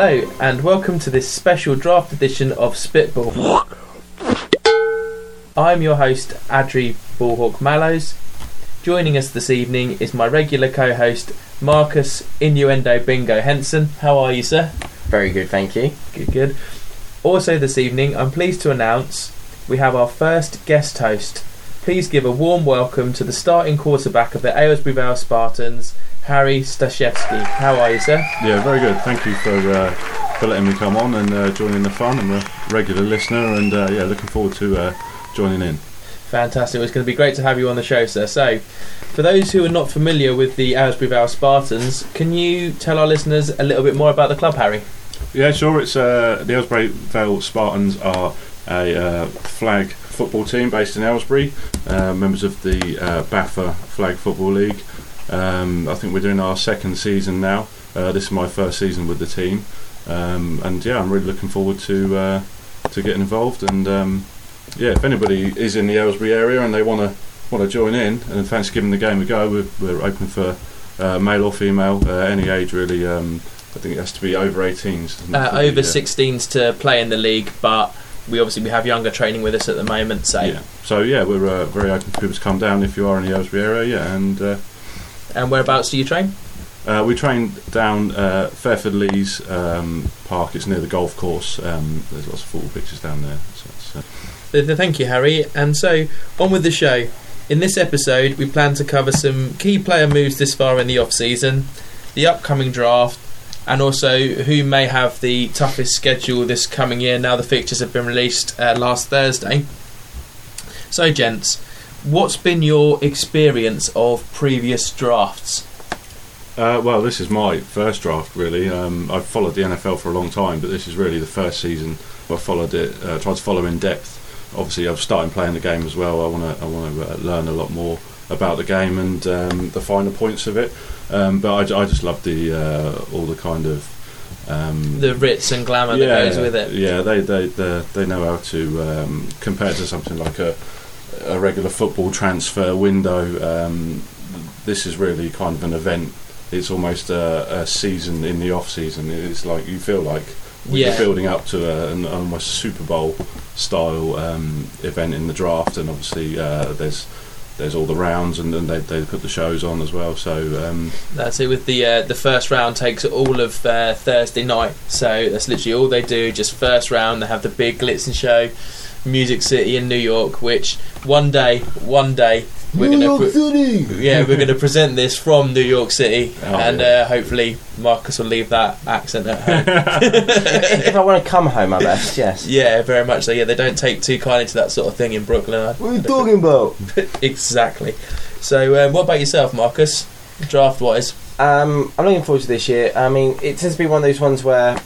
Hello, and welcome to this special draft edition of Spitball. I'm your host, Adri Ballhawk Mallows. Joining us this evening is my regular co host, Marcus Innuendo Bingo Henson. How are you, sir? Very good, thank you. Good, good. Also, this evening, I'm pleased to announce we have our first guest host. Please give a warm welcome to the starting quarterback of the Aylesbury Vale Spartans, Harry Stashevsky. How are you, sir? Yeah, very good. Thank you for uh, for letting me come on and uh, joining the fun. I'm a regular listener, and uh, yeah, looking forward to uh, joining in. Fantastic. It's going to be great to have you on the show, sir. So, for those who are not familiar with the Aylesbury Vale Spartans, can you tell our listeners a little bit more about the club, Harry? Yeah, sure. It's uh, the Aylesbury Vale Spartans are a uh, flag football team based in Aylesbury, uh, members of the uh, BAFA Flag Football League. Um, I think we're doing our second season now. Uh, this is my first season with the team, um, and yeah, I'm really looking forward to uh, to getting involved. And um, yeah, if anybody is in the Aylesbury area and they want to want to join in and fancy giving the game a go, we're, we're open for uh, male or female, uh, any age really. Um, I think it has to be over 18s. Uh, over 16s to play in the league, but we obviously we have younger training with us at the moment. So yeah, so yeah, we're uh, very open for people to come down if you are in the Aylesbury area. Yeah, and uh, and whereabouts do you train? uh, we train down uh, Fairford Leys um, Park. It's near the golf course. Um, there's lots of football pitches down there. So it's, uh, Th- th- Thank you, Harry. And so, on with the show. In this episode, we plan to cover some key player moves this far in the off season, the upcoming draft, and also who may have the toughest schedule this coming year now the fixtures have been released uh, last Thursday. So, gents, what's been your experience of previous drafts? Uh, well, this is my first draft, really. Um, I've followed the NFL for a long time, but this is really the first season I followed it. Uh, tried to follow in depth. Obviously, I've started playing the game as well. I want to. I want to uh, learn a lot more about the game and um, the finer points of it. Um, but I just love the uh, all the kind of. Um, The ritz and glamour that goes with it. Yeah, they they they, they know how to um, compare to something like a a regular football transfer window. Um, this is really kind of an event. It's almost a, a season in the off season. It's like you feel like Yeah. you're building up to a, an almost Super Bowl style um, event in the draft, and obviously uh, there's there's all the rounds, and then they they put the shows on as well. So um, That's it. With the uh, the first round takes all of uh, Thursday night, so that's literally all they do. Just first round, they have the big glitz and show, Music City in New York. Which one day, one day we're New gonna York pre- City. yeah we're gonna present this from New York City, Oh, and yeah. uh, hopefully Marcus will leave that accent at home. if I want to come home, I best. Yes. yeah, very much so. Yeah, they don't take too kindly to that sort of thing in Brooklyn. What are you talking about? exactly. So, um, what about yourself, Marcus? Draft wise, Um, I'm looking forward to this year. I mean, it tends to be one of those ones where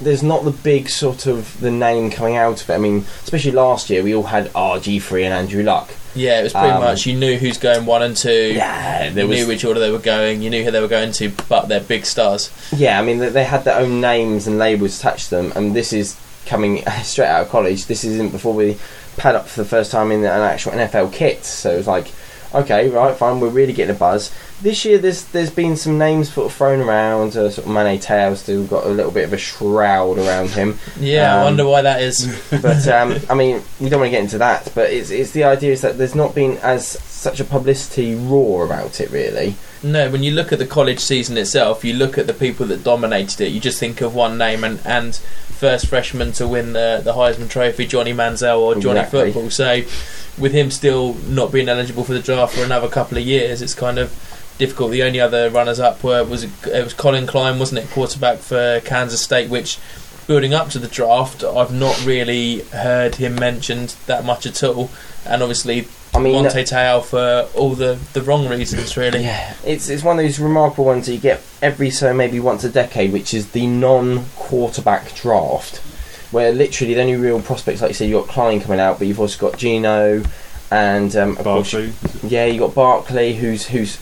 there's not the big sort of the name coming out of it. I mean, especially last year, we all had RG3 and Andrew Luck. yeah, it was pretty Um, much you knew who's going one and two. Yeah, there you was. knew which order they were going. You knew who they were going to, but they're big stars. Yeah, I mean, they- they had their own names and labels attached to them, and this is coming straight out of college. This isn't before we pad up for the first time in an actual NFL kit. So it was like, okay, right, fine, we're really getting a buzz. This year, there's there's been some names sort of thrown around. Uh, sort of Mane still got a little bit of a shroud around him. Yeah, I Um, wonder why that is. but um, I mean, we don't want to get into that. But it's it's the idea is that there's not been as such a publicity roar about it, really. No, when you look at the college season itself, you look at the people that dominated it. You just think of one name and and first freshman to win the the Heisman Trophy, Johnny Manziel or Johnny Exactly. Football. So, with him still not being eligible for the draft for another couple of years, it's kind of difficult. The only other runners up were was it was Collin Klein, wasn't it, quarterback for Kansas State, which. Building up to the draft, I've not really heard him mentioned that much at all, and obviously I mean, Manti Te'o for all the, the wrong reasons, really. Yeah, it's it's one of those remarkable ones that you get every so maybe once a decade, which is the non-quarterback draft, where literally the only real prospects, like you said, you have got Klein coming out, but you've also got Geno, and um, of course, yeah, you got Barkley, who's who's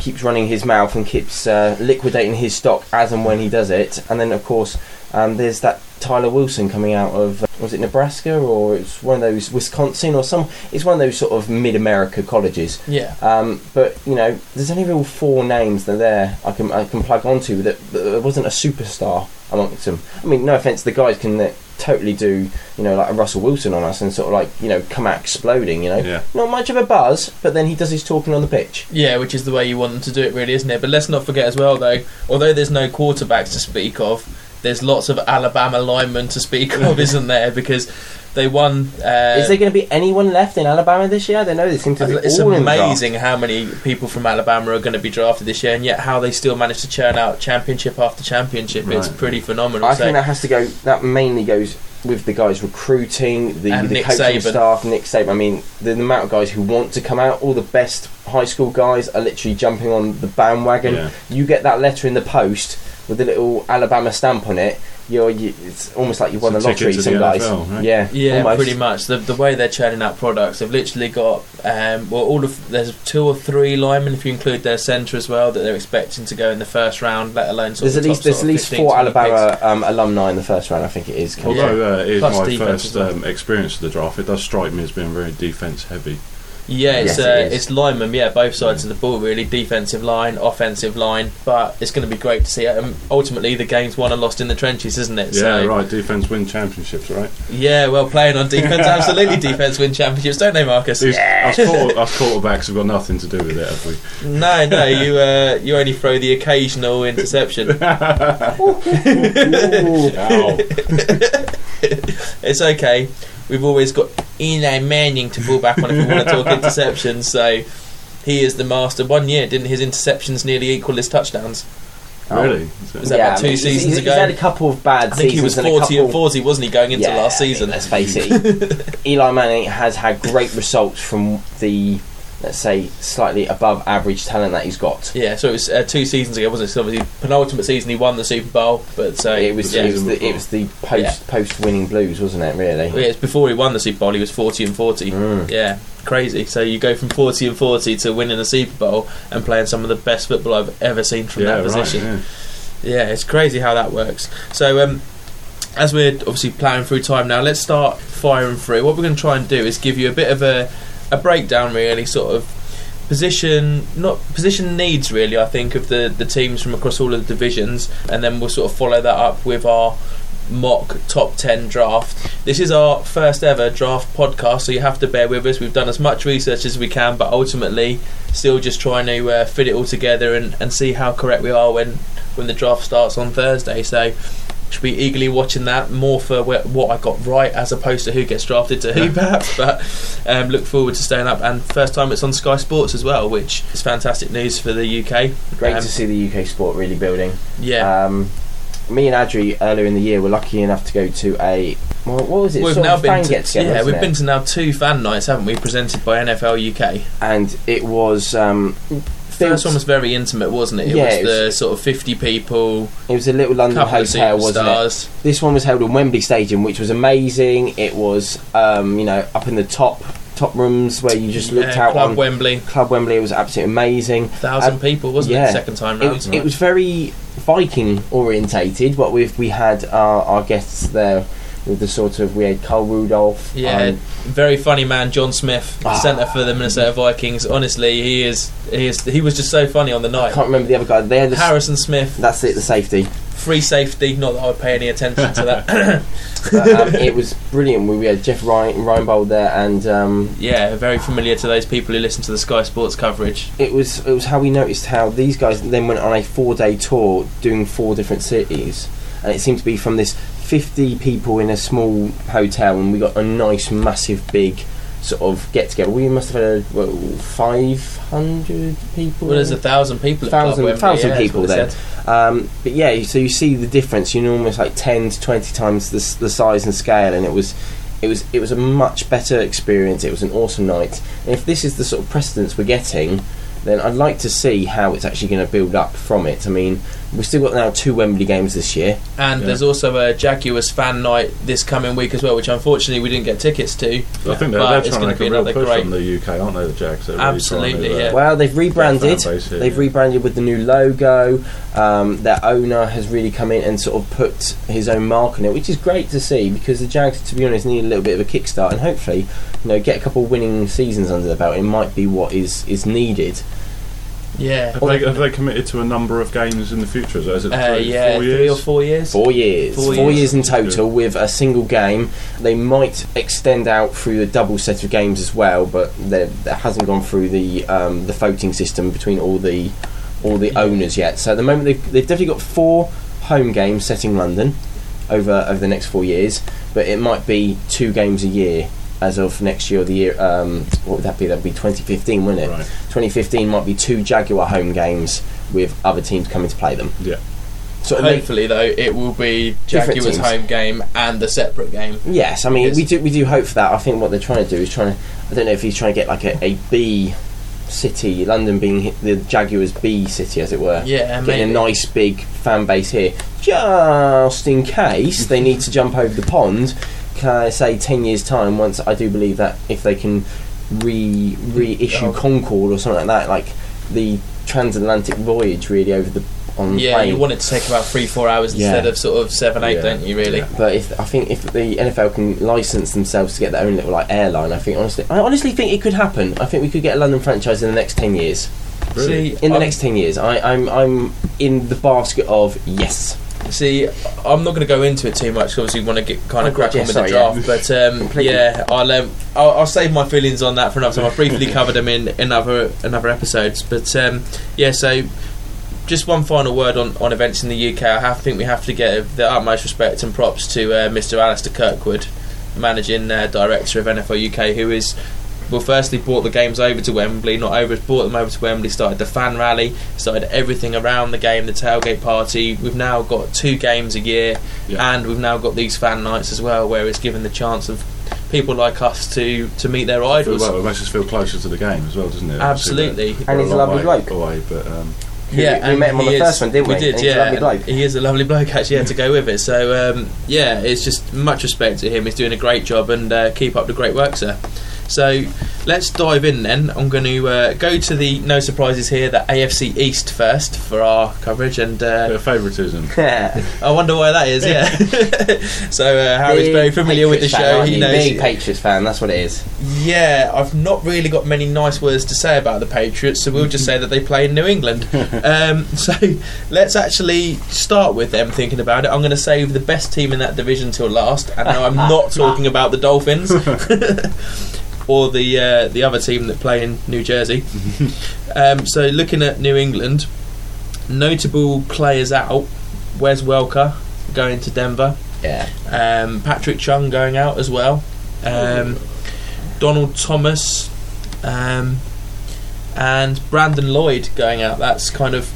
keeps running his mouth and keeps uh, liquidating his stock as and when he does it, and then of course um, there's that Tyler Wilson coming out of uh, was it Nebraska or it's one of those Wisconsin or some it's one of those sort of mid-America colleges. Yeah. Um, but you know, there's only real four names that are there I can I can plug onto that, that wasn't a superstar. amongst them. I mean, no offense, the guys can uh, totally do, you know, like a Russell Wilson on us and sort of like, you know, come out exploding. You know, Yeah. not much of a buzz, but then he does his talking on the pitch. Yeah, which is the way you want them to do it, really, isn't it? But let's not forget as well, though, although there's no quarterbacks to speak of, there's lots of Alabama linemen to speak of, isn't there? Because they won. Uh, Is there going to be anyone left in Alabama this year? I don't know. They seem to be it's all in the draft. amazing how many people from Alabama are going to be drafted this year, and yet how they still manage to churn out championship after championship. It's pretty phenomenal. I So- think that has to go. That mainly goes with the guys recruiting, the, And the Nick coaching Saban. staff, Nick Saban. I mean, the, the amount of guys who want to come out. All the best high school guys are literally jumping on the bandwagon. Yeah. You get that letter in the post with the little Alabama stamp on it. You're, you, it's almost like you've won the It's a lottery. to Some the guys, NFL, right? yeah, Yeah, almost. pretty much. The the way they're churning out products, they've literally got um, well, all of there's two or three linemen if you include their centre as well that they're expecting to go in the first round, let alone sort There's of at least there's at least four Alabama um, alumni in the first round. I think it is. Although uh, it is Plus my defense first um, experience of the draft, it does strike me as being very defense heavy. Yeah, it's Yes, uh, is. it's linemen, yeah, both sides of the ball really, defensive line, offensive line, but it's going to be great to see. Um, ultimately, the game's won and lost in the trenches, isn't it? Yeah, so, right. Defense win championships, right? Yeah, well, playing on defense, absolutely, defense win championships, don't they, Marcus? These, us, quarter, us quarterbacks have got nothing to do with it, have we? No, no, you uh, you only throw the occasional interception. Ow. it's okay. We've always got Eli Manning to pull back on if we want to talk interceptions. So he is the master. One year, didn't his interceptions nearly equal his touchdowns? Oh. Really? Was that about two I mean, he's- seasons he's, ago? He's had a couple of bad I think he was seasons and forty couple and forty, wasn't he, going into Yeah, last I mean, season? let's face it, Eli Manning has had great results from the, let's say, slightly above average talent that he's got. Yeah, so it was uh, two seasons ago, wasn't it? So obviously, penultimate season he won the Super Bowl, but so it was, yeah, it was the, it was the post post winning blues, wasn't it? Really. Well, yeah, it's before he won the Super Bowl. He was forty and forty. Mm. Yeah, crazy. So you go from forty and forty to winning the Super Bowl and playing some of the best football I've ever seen from yeah, that right. position. Yeah. Yeah, it's crazy how that works. So, um, as we're obviously plowing through time now, let's start firing through. What we're going to try and do is give you a bit of a, a breakdown, really, sort of position, not position needs, really. I think of the the teams from across all of the divisions, and then we'll sort of follow that up with our mock top 10 draft. This is our first ever draft podcast, so you have to bear with us. We've done as much research as we can, but ultimately, still just trying to uh, fit it all together and, and see how correct we are when, when the draft starts on Thursday. So, should be eagerly watching that more for wh- what I got right as opposed to who gets drafted to who, perhaps. But um, look forward to staying up. And first time it's on Sky Sports as well, which is fantastic news for the UK. Great Um, to see the UK sport really building. Yeah. Um, me and Adri earlier in the year were lucky enough to go to a well, what was it? We've sort now been fan to, get together. yeah, we've it? been to now two fan nights, haven't we? Presented by NFL UK. and it was um, First one was very intimate, wasn't it? It Yeah, was it the was- sort of fifty people, It was a little London hotel, wasn't it? This one was held in Wembley Stadium, which was amazing. It was, um, you know, up in the top top rooms where you just looked Yeah, out Club on Wembley, Club Wembley. It was absolutely amazing. thousand Uh, people, wasn't it? yeah. The second time It, round. was- it was very Viking orientated. What we we had our, our guests there with the sort of we had Carl Rudolph. Yeah, very funny man, John Smith, Ah. centre for the Minnesota Vikings. Honestly, he is he is he was just so funny on the I night. can't remember the other guy. They had the, Harrison Smith, that's it, the safety. free safety. Not that I would pay any attention to that. But, um, it was brilliant. We, we had Jeff Ryan, Reinebold there, and um, yeah, very familiar to those people who listen to the Sky Sports coverage. it was it was how we noticed how these guys then went on a four day tour doing four different cities, and it seemed to be from this fifty people in a small hotel, and we got a nice, massive, big sort of get together. We must have had well, five hundred people. Well, there's a thousand people. Club Thousand- thousand yeah, people there. Um, but yeah, so you see the difference. You know, almost like ten to twenty times the, the size and scale, and it was, it was, it was a much better experience. It was an awesome night. And if this is the sort of precedence we're getting, then I'd like to see how it's actually going to build up from it. I mean, we've still got now two Wembley games this year. And Yeah. there's also a Jaguars fan night this coming week as well, which unfortunately we didn't get tickets to. I think they're, they're trying gonna be make a real push great- on the UK, aren't they? The Jags. Really Absolutely, to, uh, yeah. Well, they've rebranded. base here, They've yeah. rebranded with the new logo. Um, their owner has really come in and sort of put his own mark on it, which is great to see because the Jags, to be honest, need a little bit of a kickstart and hopefully, you know, get a couple of winning seasons under their belt. It might be what is is needed. Yeah. Have they, have they committed to a number of games in the future? Is it is it Uh, three, yeah, four three or years? four years. Four years. Four Four, years. years. in total Good. with a single game. They might extend out through the double set of games as well, but there that hasn't gone through the um, the voting system between all the all the owners yet. So at the moment they've, they've definitely got four home games set in London over over the next four years, but it might be two games a year as of next year or the year. Um, what would that be? That'd be 2015, wouldn't it? Right. 2015 might be two Jaguar home games with other teams coming to play them. Yeah. So it may- Hopefully, though, it will be Jaguars' home game and the separate game. Yes, I mean Yes. we do we do hope for that. I think what they're trying to do is trying to. I don't know if he's trying to get like a, a B city, London being hi- the Jaguars B city, as it were. Yeah, Getting maybe. a nice big fan base here, just in case they need to jump over the pond. I say ten years time? Once I do believe that if they can re reissue Oh. Concorde or something like that, like the transatlantic voyage really over the on Yeah, plane. you want it to take about three, four hours Yeah. instead of sort of seven, eight, Yeah. don't you? Really? Yeah. But if I think if the NFL can license themselves to get their own little like airline, I think honestly, I honestly think it could happen. I think we could get a London franchise in the next ten years. Really? See, In the I'm- next ten years, I, I'm I'm in the basket of yes. See, I'm not going to go into it too much. 'cause Obviously, we want to get kind Oh, of God, crack yeah, on with sorry, the draft. But um, yeah, I'll, um, I'll I'll save my feelings on that for another time. I've briefly covered them in in other another episodes. But um, yeah, so just one final word on, on events in the UK. I have, think we have to give the utmost respect and props to uh, Mr. Alistair Kirkwood, managing uh, director of NFL UK, who is well, firstly brought the games over to Wembley, not over, brought them over to Wembley, started the fan rally, started everything around the game, the tailgate party. We've now got two games a year, Yeah. and we've now got these fan nights as well, where it's given the chance of people like us to to meet their idols. well, it makes us feel closer to the game as well, doesn't it? Absolutely. we're And he's a long lovely bloke. Away, but um, Yeah, we and met him on he the is- first one, didn't we? We did, And he's a yeah. lovely bloke. He is a lovely bloke, actually, yeah, to go with it. So, um, yeah, it's just much respect to him. He's doing a great job and uh, keep up the great work, sir. So, let's dive in then. I'm going to uh, go to the no surprises here, the AFC East first for our coverage, and bit uh, of favouritism. I wonder why that is, yeah. so, uh, Harry's very familiar with the Patriots fan, show. aren't He you? knows. Big Patriots fan. That's what it is. Yeah, I've not really got many nice words to say about the Patriots, so we'll just say that they play in New England. Um, so let's actually start with them thinking about it. I'm going to save the best team in that division till last, and no, I'm not talking about the Dolphins or the uh, the other team that play in New Jersey. um, so looking at New England, notable players out. Wes Welker going to Denver. Yeah. Um, Patrick Chung going out as well. Um, Donald Thomas um, and Brandon Lloyd going out. That's kind of.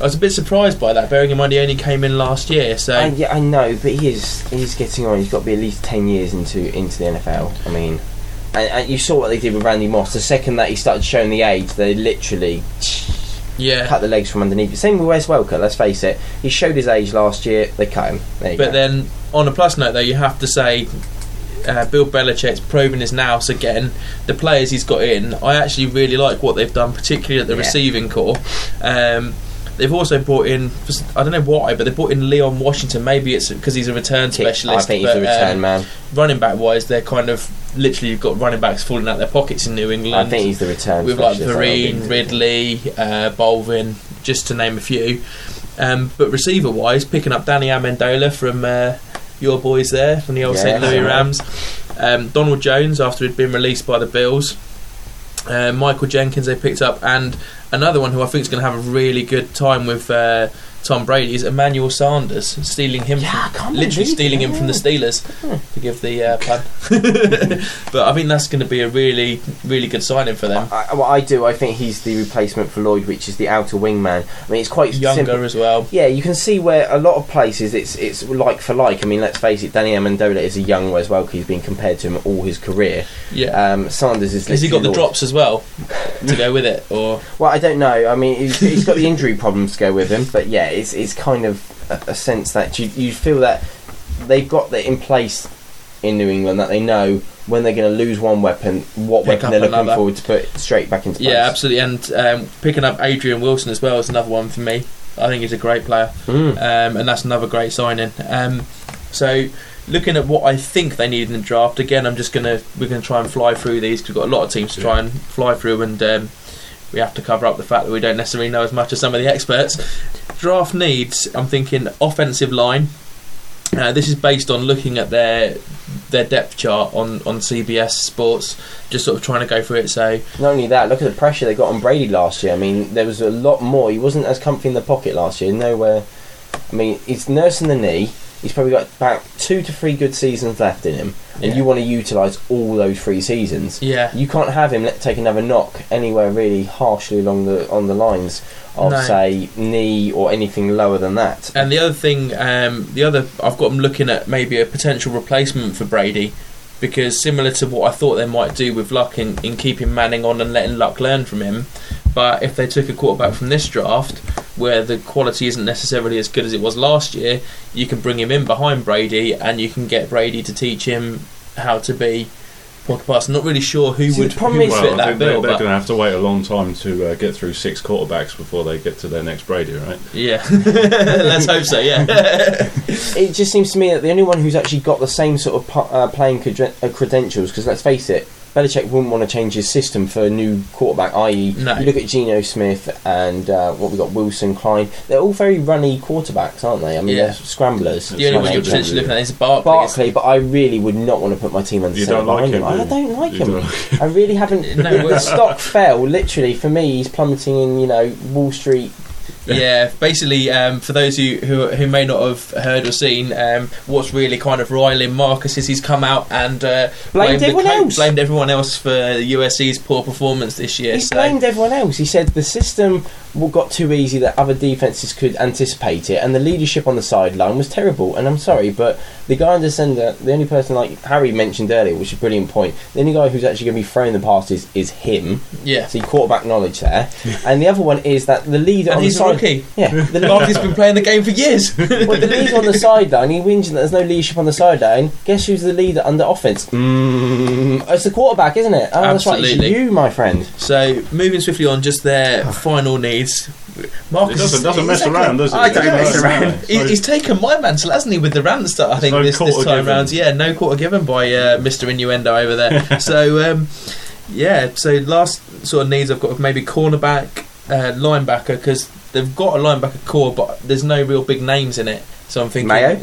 I was a bit surprised by that, bearing in mind he only came in last year. So I, yeah, I know, but he is he's getting on. He's got to be at least ten years into into the NFL. I mean, and, and you saw what they did with Randy Moss. The second that he started showing the age, they literally yeah. cut the legs from underneath. Same with Wes Welker. Let's face it, he showed his age last year. They cut him. But go. then, on a plus note, though, you have to say uh, Bill Belichick's proven his nous again. The players he's got in, I actually really like what they've done, particularly at the Yeah. receiving corps. Um, they've also brought in, I don't know why, but they brought in Leon Washington. Maybe it's because he's a return Kick- specialist. I think he's but, a return um, man. running back wise, they're kind of literally you've got running backs falling out their pockets in New England. I think he's the return. with like Vereen. Ridley, uh, Bolvin, just to name a few. Um, but receiver wise, picking up Danny Amendola from uh, your boys there from the old Yeah, St. Louis. Rams. Um, Donald Jones after he'd been released by the Bills. Uh, Michael Jenkins they picked up, and another one who I think is going to have a really good time with uh, Tom Brady is Emmanuel Sanders, stealing him, Yeah, from, literally stealing him from the. Steelers. To give the uh, pun, but I think that's going to be a really, really good signing for them. I, what I do, I think he's the replacement for Lloyd, which is the outer wingman. I mean, it's quite Younger simple. as well. Yeah, you can see where a lot of places it's it's like for like. I mean, let's face it, Danny Amendola is a young Wes Welker. He's been compared to him all his career. Yeah. Um, Sanders is. Has he got the literally drops as well to go with it, or Well, I don't know. I mean, he's, he's got the injury problems to go with him, but yeah, it's it's kind of a, a sense that you you feel that they've got that in place in New England that they know when they're going to lose one weapon, what Pick weapon they're looking another. forward to put straight back into place. yeah, absolutely. And um, picking up Adrian Wilson as well is another one for me. I think he's a great player, Mm. um, and that's another great signing. Um, so, looking at what I think they need in the draft, again, I'm just gonna we're gonna try and fly through these. 'cause we've got a lot of teams to try and fly through and um, we have to cover up the fact that we don't necessarily know as much as some of the experts. Draft needs, I'm thinking offensive line. Uh, this is based on looking at their their depth chart on, on CBS Sports, just sort of trying to go through it. So Not only that, look at the pressure they got on Brady last year. I mean, there was a lot more. He wasn't as comfy in the pocket last year. Nowhere. I mean, he's nursing the knee. He's probably got about two to three good seasons left in him, and Yeah. you want to utilise all those three seasons. yeah, You can't have him let take another knock anywhere really harshly along the on the lines of No. say knee or anything lower than that. And the other thing, um, the other, I've got them looking at maybe a potential replacement for Brady, because similar to what I thought they might do with Luck in, in keeping Manning on and letting Luck learn from him. But if they took a quarterback from this draft, where the quality isn't necessarily as good as it was last year, you can bring him in behind Brady, and you can get Brady to teach him how to be pocket pass. I'm not really sure who See, would, the problem who is- Well, fit that think they're, they're But going to have to wait a long time to uh, get through six quarterbacks before they get to their next Brady, right? yeah, let's hope so. Yeah. It just seems to me that the only one who's actually got the same sort of uh, playing cred- uh, credentials, because let's face it, Belichick wouldn't want to change his system for a new quarterback. I.e., No. you look at Geno Smith and uh, what we got Wilson Klein. They're all very runny quarterbacks, aren't they? I mean, Yeah. they're scramblers. the only one you're potentially looking at is Barkley. Barkley, but I really would not want to put my team under You center don't like him, him. I do don't like You him. don't- I really haven't. No, the stock fell literally for me. He's plummeting in, you know, Wall Street. Yeah, basically, um, for those who, who who may not have heard or seen, um, what's really kind of riling Marcus is he's come out and uh, Blamed the everyone coach- else. blamed everyone else for USC's poor performance this year. He so blamed everyone else. He said the system got too easy that other defenses could anticipate it, and the leadership on the sideline was terrible. And I'm sorry, but the guy under center, the only person like Harry mentioned earlier, which is a brilliant point, the only guy who's actually going to be throwing the passes is him. yeah, So quarterback knowledge there. and the other one is that the leader and on he's the side. rookie. Yeah, the leader. Barkley's been playing the game for years. well, the leader on the sideline, he whinges that there's no leadership on the sideline. Guess who's the leader under offense? Mm, it's the quarterback, isn't it? Oh, that's right. It's Absolutely. you, my friend. so moving swiftly on, just their final needs. It Marcus doesn't, doesn't mess around, does it? I don't mess around. He, he's taken my mantle, hasn't he, with the rant? I think no this, this time given. round. Yeah, no quarter given by uh, Mr. Innuendo over there. so, um, yeah, so last sort of needs I've got maybe cornerback, uh, linebacker, because they've got a linebacker corps, but there's no real big names in it. So I'm thinking. Mayo?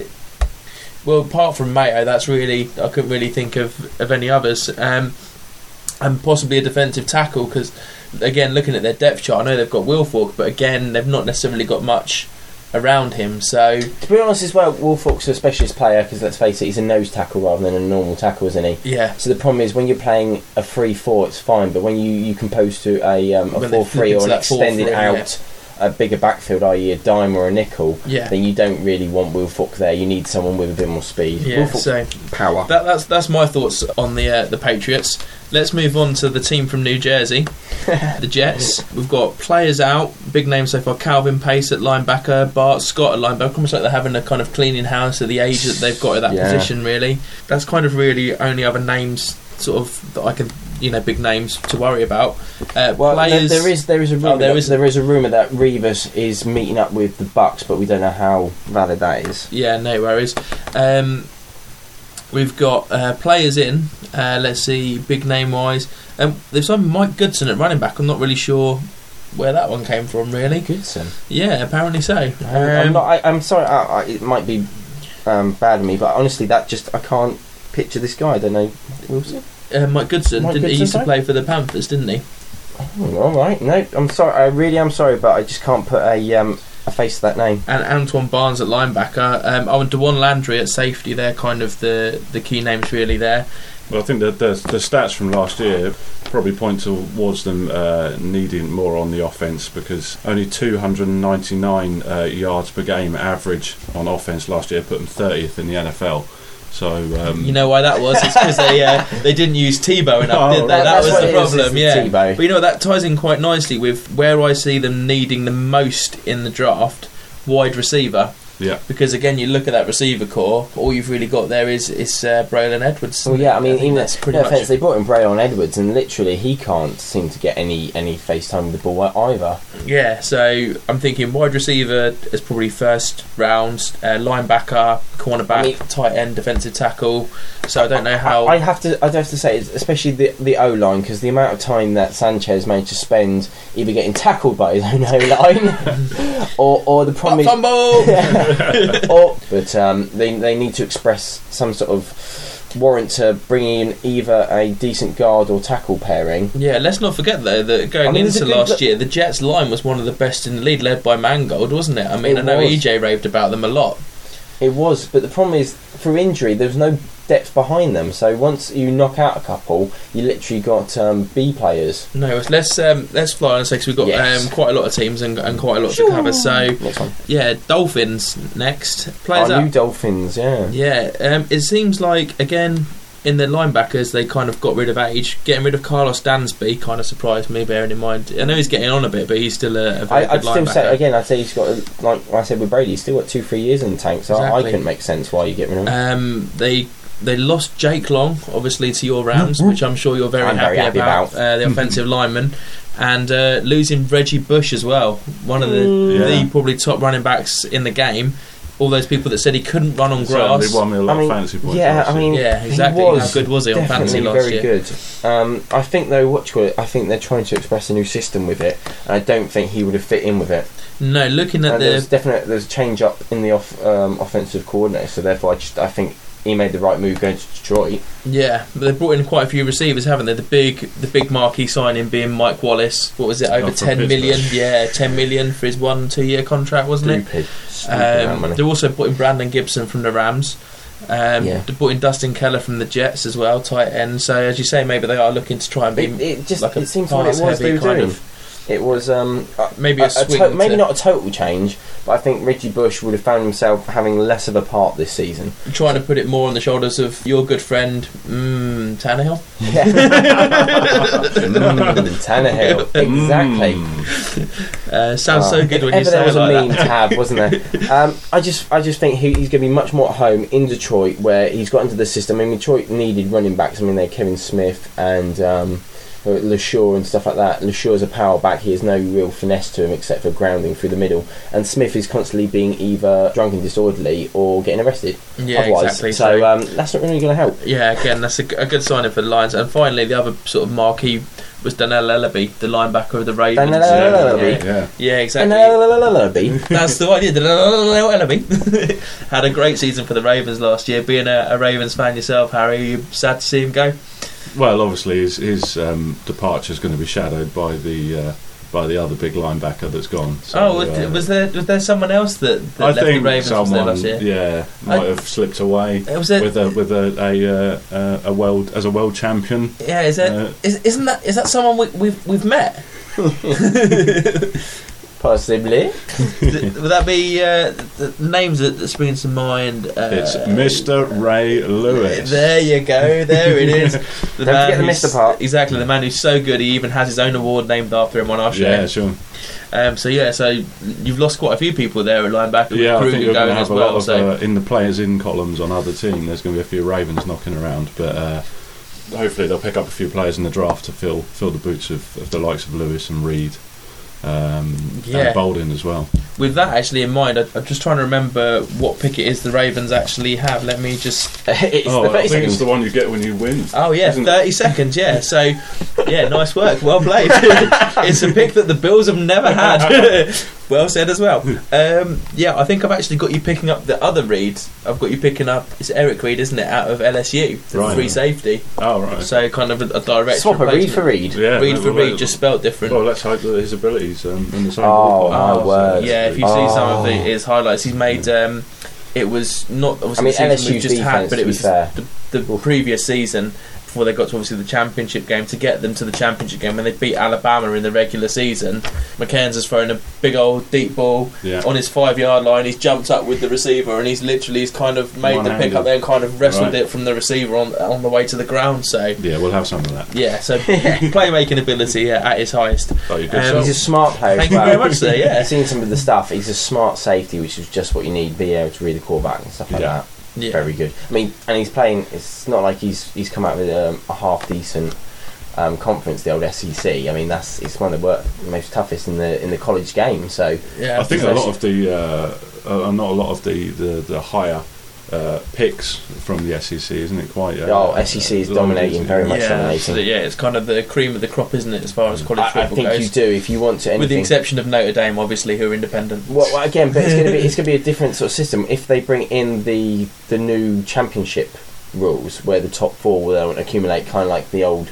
Well, apart from Mayo, that's really I couldn't really think of, of any others, um, and possibly a defensive tackle because again, looking at their depth chart, I know they've got Wilfork, but again, they've not necessarily got much around him. So To be honest, as well, Wilfork's a specialist player because let's face it, he's a nose tackle rather than a normal tackle, isn't he? yeah, So the problem is when you're playing a three-four, it's fine, but when you you compose to a um, a four-three or an that 4-3, extended out, a bigger backfield, i.e., a dime or a nickel, yeah, then you don't really want Will Wilfork there. You need someone with a bit more speed. yeah. Wilfork- So power. that, that's that's my thoughts on the uh, the Patriots. Let's move on to the team from New Jersey, the Jets. We've got players out, big names so far. Calvin Pace at linebacker, Bart Scott at linebacker. Almost like they're having a kind of cleaning house at the age that they've got at that Yeah. position. Really, that's kind of really only other names sort of that I can you know big names to worry about. Uh, Well, there- there is there is a rumor Oh, there there is- there is a rumor that Revis is meeting up with the Bucks, but we don't know how valid that is. Yeah, no worries. Um, we've got uh, players in. Uh, let's see, big name wise. Um, they've signed Mike Goodson at running back. I'm not really sure where that one came from, really. Goodson. Yeah, apparently so. Um, I'm not. I, I'm sorry. I, I, it might be um, bad of me, but honestly, that just I can't picture this guy. I don't know. Wilson. Uh, Mike Goodson, Mike didn't he Goodson, used to sorry? play for the Panthers, didn't he? Oh, all right. No, I'm sorry. I really am sorry, but I just can't put a um, a face to that name. And Antwan Barnes at linebacker. Um, oh, and Dawan Landry at safety. They're kind of the the key names really there. Well, I think that the, the stats from last year probably point towards them uh, needing more on the offense because only 299 uh, yards per game average on offense last year put them 30th in the NFL. So um, You know why that was? It's because they uh, they didn't use Tebow enough, Oh, did they? right. That was the problem. is yeah. Tebow. But you know that ties in quite nicely with where I see them needing the most in the draft, wide receiver. Yeah. Because again, you look at that receiver corps, all you've really got there is is uh, Braylon Edwards. Well, yeah, I mean, think even that's pretty no much. offense, they brought in Braylon Edwards, and literally he can't seem to get any any face time with the ball either. Yeah, so I'm thinking wide receiver is probably first round, uh, linebacker, cornerback, I mean- tight end, defensive tackle. So I don't know how. I, I have to, I'd have to say, it's especially the the O line, because the amount of time that Sanchez managed to spend either getting tackled by his own O line, or or the problem is, fumble. or but um, they they need to express some sort of warrant to bringing in either a decent guard or tackle pairing. Yeah, let's not forget though that going I mean, into a good last lo- year, the Jets line was one of the best in the league, led by Mangold, wasn't it? I mean, It I know was. EJ raved about them a lot. It was, but the problem is through injury, there's no depth behind them. So once you knock out a couple, you literally got um, B players. No, let's um, let's fly on because we've got Yes. um, quite a lot of teams and, and quite a lot to cover. So yeah, Dolphins next players Our out. new Dolphins, yeah. Yeah, um, it seems like again in their linebackers they kind of got rid of age. Getting rid of Karlos Dansby kind of surprised me. Bearing in mind, I know he's getting on a bit, but he's still a, a very I, I'd good still linebacker. say again. I'd say he's got like I said with Brady. He's still got two, three years in the tank. So I, I couldn't make sense why you get rid of him. Um, they they lost Jake Long, obviously to your Rams, which I'm sure you're very I'm happy, very happy about. about. Uh, the offensive lineman, and uh, losing Reggie Bush as well, one of the, Yeah. the probably top running backs in the game. All those people that said he couldn't run on Certainly grass. won me a lot I mean, of fantasy points. yeah, last I mean, Yeah, he exactly. was How good was he on fantasy definitely last very year? good. Um, I think though, what you call it? I think they're trying to express a new system with it. And I don't think he would have fit in with it. No, looking at And there's the definite there's a change up in the off, um, offensive coordinator. So therefore, I just I think he made the right move going to Detroit. yeah, but they brought in quite a few receivers, haven't they? The big the big marquee signing being Mike Wallace. What was it? Over Oh, ten million? Yeah, ten million for his one two year contract, wasn't it? Stupid, stupid amount Um, they also brought in Brandon Gibson from the Rams. Um, Yeah. They brought in Dustin Keller from the Jets as well, tight end. So as you say, maybe they are looking to try and be It, it just like it seems what it was they were doing. of- It was um, a, maybe a, a- to- maybe not a total change, but I think Richie Bush would have found himself having less of a part this season. trying to put it more on the shoulders of your good friend mm, Tannehill. mm, Tannehill, exactly. Mm. Uh, sounds so Oh, good when you say there was it a like meme that. to have, wasn't there? Um, I just, I just think he, he's going to be much more at home in Detroit, where he's got into the system. I mean, Detroit needed running backs. I mean, they Kevin Smith and um, Leshoure and stuff like that. Leshoure's a power back. He has no real finesse to him except for grounding through the middle. And Smith is constantly being either drunk and disorderly or getting arrested. Yeah, otherwise, exactly. So um, that's not really going to help. Yeah, again, that's a, g- a good signing for the Lions. And finally, the other sort of marquee was Daniel Ellerbe, the linebacker of the Ravens. Daniel Yeah, Ellerbe. yeah. Yeah, exactly. Ellerbe. That's the one. Yeah, Daniel Ellerbe had a great season for the Ravens last year. Being a, a Ravens fan yourself, Harry, are you sad to see him go? Well, obviously his his um, departure is going to be shadowed by the uh, by the other big linebacker that's gone. So, oh, was- uh, was there was there someone else that, that I left the think Ravens someone, last year? yeah, might I- have slipped away was a, with a with a a, uh, uh, a world as a world champion. yeah. Is that uh, is, isn't that is that someone we, we've we've met? Possibly. Th- Would that be uh, the names that, that spring to mind? Uh, It's Mr. Ray Lewis. There you go. There it is. The Don't forget the who's- Mr. part. Exactly, the man who's so good he even has his own award named after him on our show. Yeah, sure. Um, so yeah, so you've lost quite a few people there at linebacker. Yeah, I with think Kruger you're going going to as have a well. lot of so uh, in the players in columns on other team. There's going to be a few Ravens knocking around, but uh, hopefully they'll pick up a few players in the draft to fill fill the boots of, of the likes of Lewis and Reed. Um, Yeah. and Bolden as well. with that actually in mind, I, I'm just trying to remember what pick it is the Ravens actually have. Let me just. it's oh, the I 30 think it's the one you get when you win. Oh yeah, Isn't it? 30 seconds. Yeah, so yeah, nice work. Well played. it's a pick that the Bills have never had. well said as well. Um, yeah, I think I've actually got you picking up the other Reed. I've got you picking up. It's Eric Reid, isn't it, out of LSU, the Right. free safety. Oh right. So kind of a, a direct Swap a read replacement. for read. yeah, Reed no, for well, Reed, just spelled different. Well, let's hope that his abilities um, in the same Oh, ballpark. my Oh, word. Yeah, if you see some of the, Oh. his highlights, he's made. Um, it was not obviously I mean, the season LSU's we've just defense, had, but it was the, the previous season. Before they got to obviously the championship game to get them to the championship game when they beat Alabama in the regular season. McCarron has thrown a big old deep ball Yeah. on his five yard line. He's jumped up with the receiver and he's literally he's kind of made the One-handed. pick up there and kind of wrestled Right. it from the receiver on on the way to the ground. So Yeah, we'll have some of that. yeah, so playmaking ability yeah, at his highest. Oh, you good Um, self? He's a smart player. Thank as you well. very much, sir. Yeah, I've seen some of the stuff. He's a smart safety, which is just what you need. Be able to read the quarterback and stuff like Yeah. that. Yeah. Very good. I mean, and he's playing. It's not like he's he's come out with um, a half decent um, conference, the old SEC. I mean, that's it's one of the wor- most toughest in the in the college game. So yeah. I think a lot of the, uh, uh, not a lot of the, the, the higher uh, picks from the SEC, isn't it? Quite. Uh, oh, SEC is a lot of dominating it- very much yeah, dominating. so, yeah, it's kind of the cream of the crop, isn't it, as far as college I, I football think goes? you do if you want to. Anything. With the exception of Notre Dame, obviously, who are independent. Well, well, again, but it's going to be it's going to be a different sort of system if they bring in the the new championship rules where the top four will accumulate kind of like the old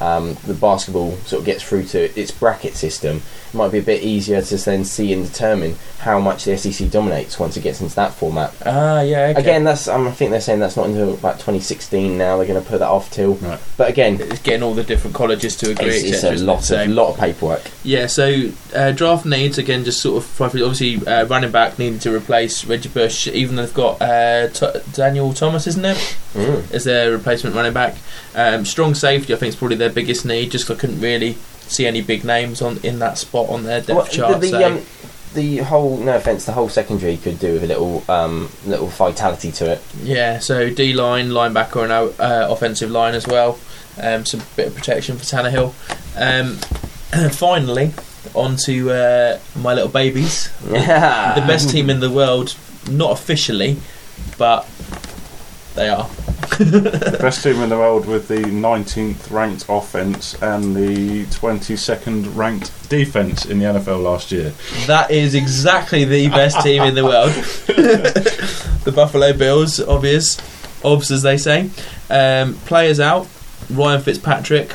um, the basketball sort of gets through to its bracket system. It might be a bit easier to then see and determine how much the SEC dominates once it gets into that format. Ah, yeah. Okay. Again, that's um, I think they're saying that's not until about 2016 now. They're going to put that off till. Right. But again, it's getting all the different colleges to agree. it's, it's a lot of lot of paperwork. Yeah, so uh, draft needs again, just sort of obviously uh, running back needed to replace Reggie Bush, even though they've got uh, T- Daniel Thomas, isn't it, Mm. as their replacement running back. Um, strong safety, I think, is probably their biggest need. Just I couldn't really see any big names on in that spot on their depth Well, chart. the, so- the, um, the whole no offense, the whole secondary could do with a little um, little vitality to it. Yeah, so D line, linebacker, and uh, offensive line as well. Um, some bit of protection for Tannehill. Um, finally, on to uh, my little babies. Yeah, the best team in the world, not officially, but they are. The best team in the world with the 19th ranked offense and the 22nd ranked defense in the NFL last year. That is exactly the best team in the world. the Buffalo Bills, obvious, obs as they say. Um, players out. Ryan Fitzpatrick.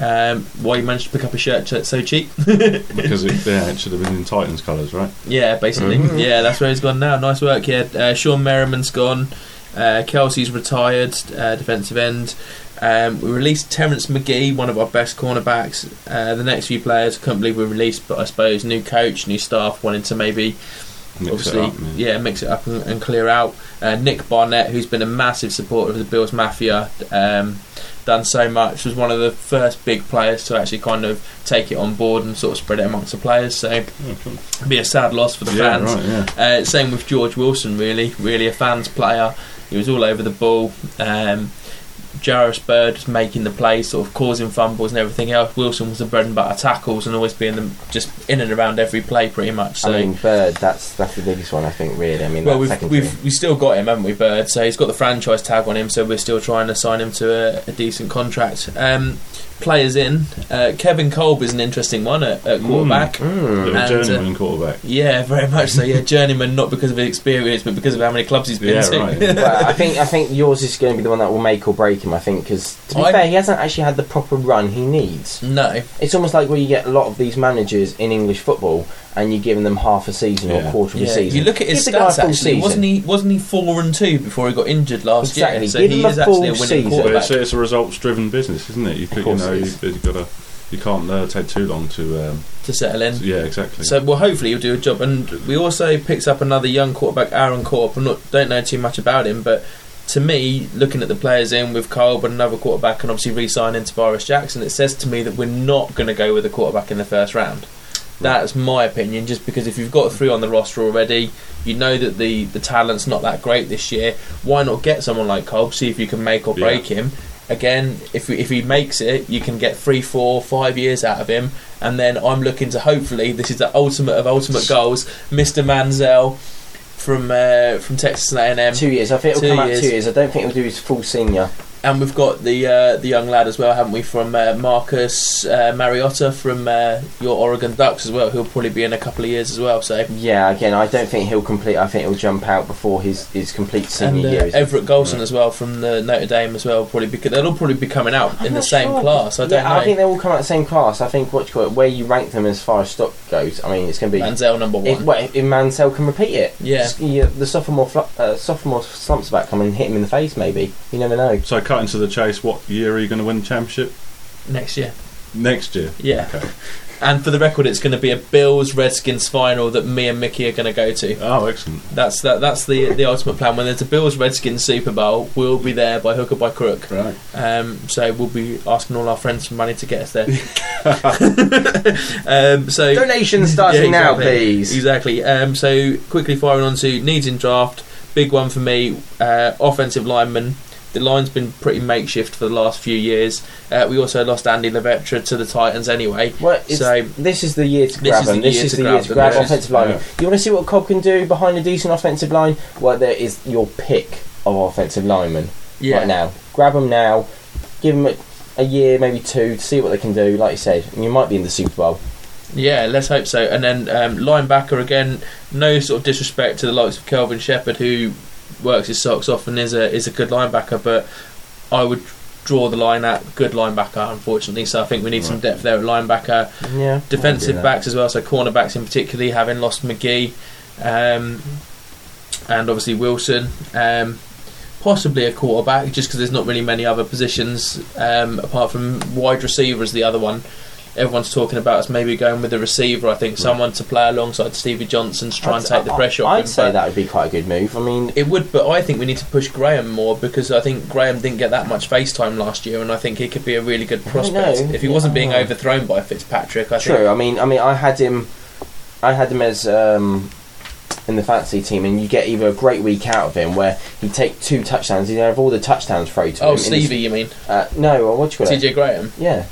Um, why you managed to pick up a shirt so- so cheap? Because it, yeah, it should have been in Titans colours, right? Yeah, basically. Mhm. Yeah, that's where he's gone now. Nice work, yeah. Uh, Shawne Merriman's gone. Uh, Kelsay's retired, uh, defensive end. Um, we released Terence McGee, one of our best cornerbacks. Uh, the next few players, I couldn't believe we released, but I suppose new coach, new staff, wanting to maybe Mix obviously, up. yeah. mix it up and, and clear out. Uh, Nick Barnett, who's been a massive supporter of the Bills Mafia, um, done so much, was one of the first big players to actually kind of take it on board and sort of spread it amongst the players. So, Oh, cool. be a sad loss for the yeah, fans. right, yeah. Uh, same with George Wilson, really, really a fans player. He was all over the ball. Um, Jairus Byrd was making the plays, sort of causing fumbles and everything else. Wilson was the bread and butter tackles and always being the, just in and around every play, pretty much. So, I mean, Byrd. That's that's the biggest one, I think. Really, I mean, well, we've, we've we still got him, haven't we, Byrd? So he's got the franchise tag on him. So we're still trying to sign him to a, a decent contract. Um, players in. Uh, Kevin Kolb is an interesting one at, at quarterback. Mm. Little and, journeyman quarterback. Yeah, very much so. Yeah, journeyman, not because of his experience, but because of how many clubs he's been Yeah, to. right. well, I think I think yours is going to be the one that will make or break him. I think because to be I'm- fair, he hasn't actually had the proper run he needs. no, It's almost like where you get a lot of these managers in English football, and you're giving them half a season or Yeah. a quarter of a season. You look at his Give the guy a stats. full Actually, season. wasn't he? Wasn't he four and two before he got injured last Exactly. year? So Give he him a is actually a full winning season. But quarterback. it's, it's a results-driven business, isn't it? You, could, you course know, it you, is. you've got to, you can't uh, take too long to. Um, to settle in. yeah, exactly. So well, hopefully he'll do a job. And we also picked up another young quarterback, Aaron Corp. I not don't know too much about him, but to me, looking at the players in with Cole, but another quarterback, and obviously re-signing Tarvaris Jackson, it says to me that we're not going to go with a quarterback in the first round. Hmm. That's my opinion. Just because if you've got three on the roster already, you know that the the talent's not that great this year. Why not get someone like Cole? See if you can make or Yeah. break him. Again, if if he makes it, you can get three, four, five years out of him, and then I'm looking to hopefully this is the ultimate of ultimate goals, Mr. Manziel from uh, from Texas A&M, two years. I think it'll Two come out two years. I don't think it'll do his full senior. And we've got the uh, the young lad as well, haven't we? From uh, Marcus uh, Mariota from uh, your Oregon Ducks as well, who'll probably be in a couple of years as well. So Yeah, again, I don't think he'll complete. I think he'll jump out before his, his complete senior and uh, year. Everett Golson Right. as well from the Notre Dame as well. Probably because they'll all probably be coming out I'm in the not same sure. class. I don't yeah, know. I think they all come out the same class. I think what you call it, where you rank them as far as stock goes. I mean, it's going to be. Manziel number one. If, well, if Manziel can repeat it, Yeah. Just- yeah, the sophomore fl- uh, sophomore slumps back come and hit him in the face. Maybe you never know. so cut into the chase. What year are you going to win the championship? next year. Next year. Yeah. Okay. And for the record, it's going to be a Bills Redskins final that me and Mickey are going to go to. Oh, excellent. That's that. That's the the ultimate plan. When there's a Bills Redskins Super Bowl, we'll be there by hook or by crook. Right. Um, so we'll be asking all our friends for money to get us there. um, so Donations starting Yeah, now, please. Exactly. Um, so quickly firing on to needs in draft. Big one for me. Uh, offensive lineman. The line's been pretty makeshift for the last few years. Uh, we also lost Andy Levitre to the Titans anyway. Well, So- this is the year to grab them. This is the year to grab yeah. offensive line. Yeah. You want to see what Kolb can do behind a decent offensive line? Well, there is your pick of offensive linemen Yeah. right now. Grab them now. Give them a, a year, maybe two, to see what they can do. Like you said, and you might be in the Super Bowl. Yeah, let's hope so. And then um, linebacker again. No sort of disrespect to the likes of Kelvin Sheppard, who works his socks off and is a is a good linebacker, but I would draw the line at good linebacker, unfortunately. So I think we need some depth there at linebacker. Yeah, Defensive backs as well, so cornerbacks in particularly, having lost McGee, um, and obviously Wilson. Um, possibly a quarterback, just because there's not really many other positions um, apart from wide receiver is the other one. Everyone's talking about us maybe going with a receiver. I think someone to play alongside Stevie Johnson to try and take the pressure off I'd him. say that would be quite a good move. I mean, It would, but I think we need to push Graham more because I think Graham didn't get that much face time last year, and I think he could be a really good prospect if he wasn't being overthrown by Fitzpatrick. I True. think I mean, I mean, I had him. I had him as um, in the fantasy team, and you get either a great week out of him where he'd take two touchdowns. He'd have all the touchdowns thrown to him. Oh, in this- Stevie, you mean Uh, no, what you call it? TJ Graham? Yeah.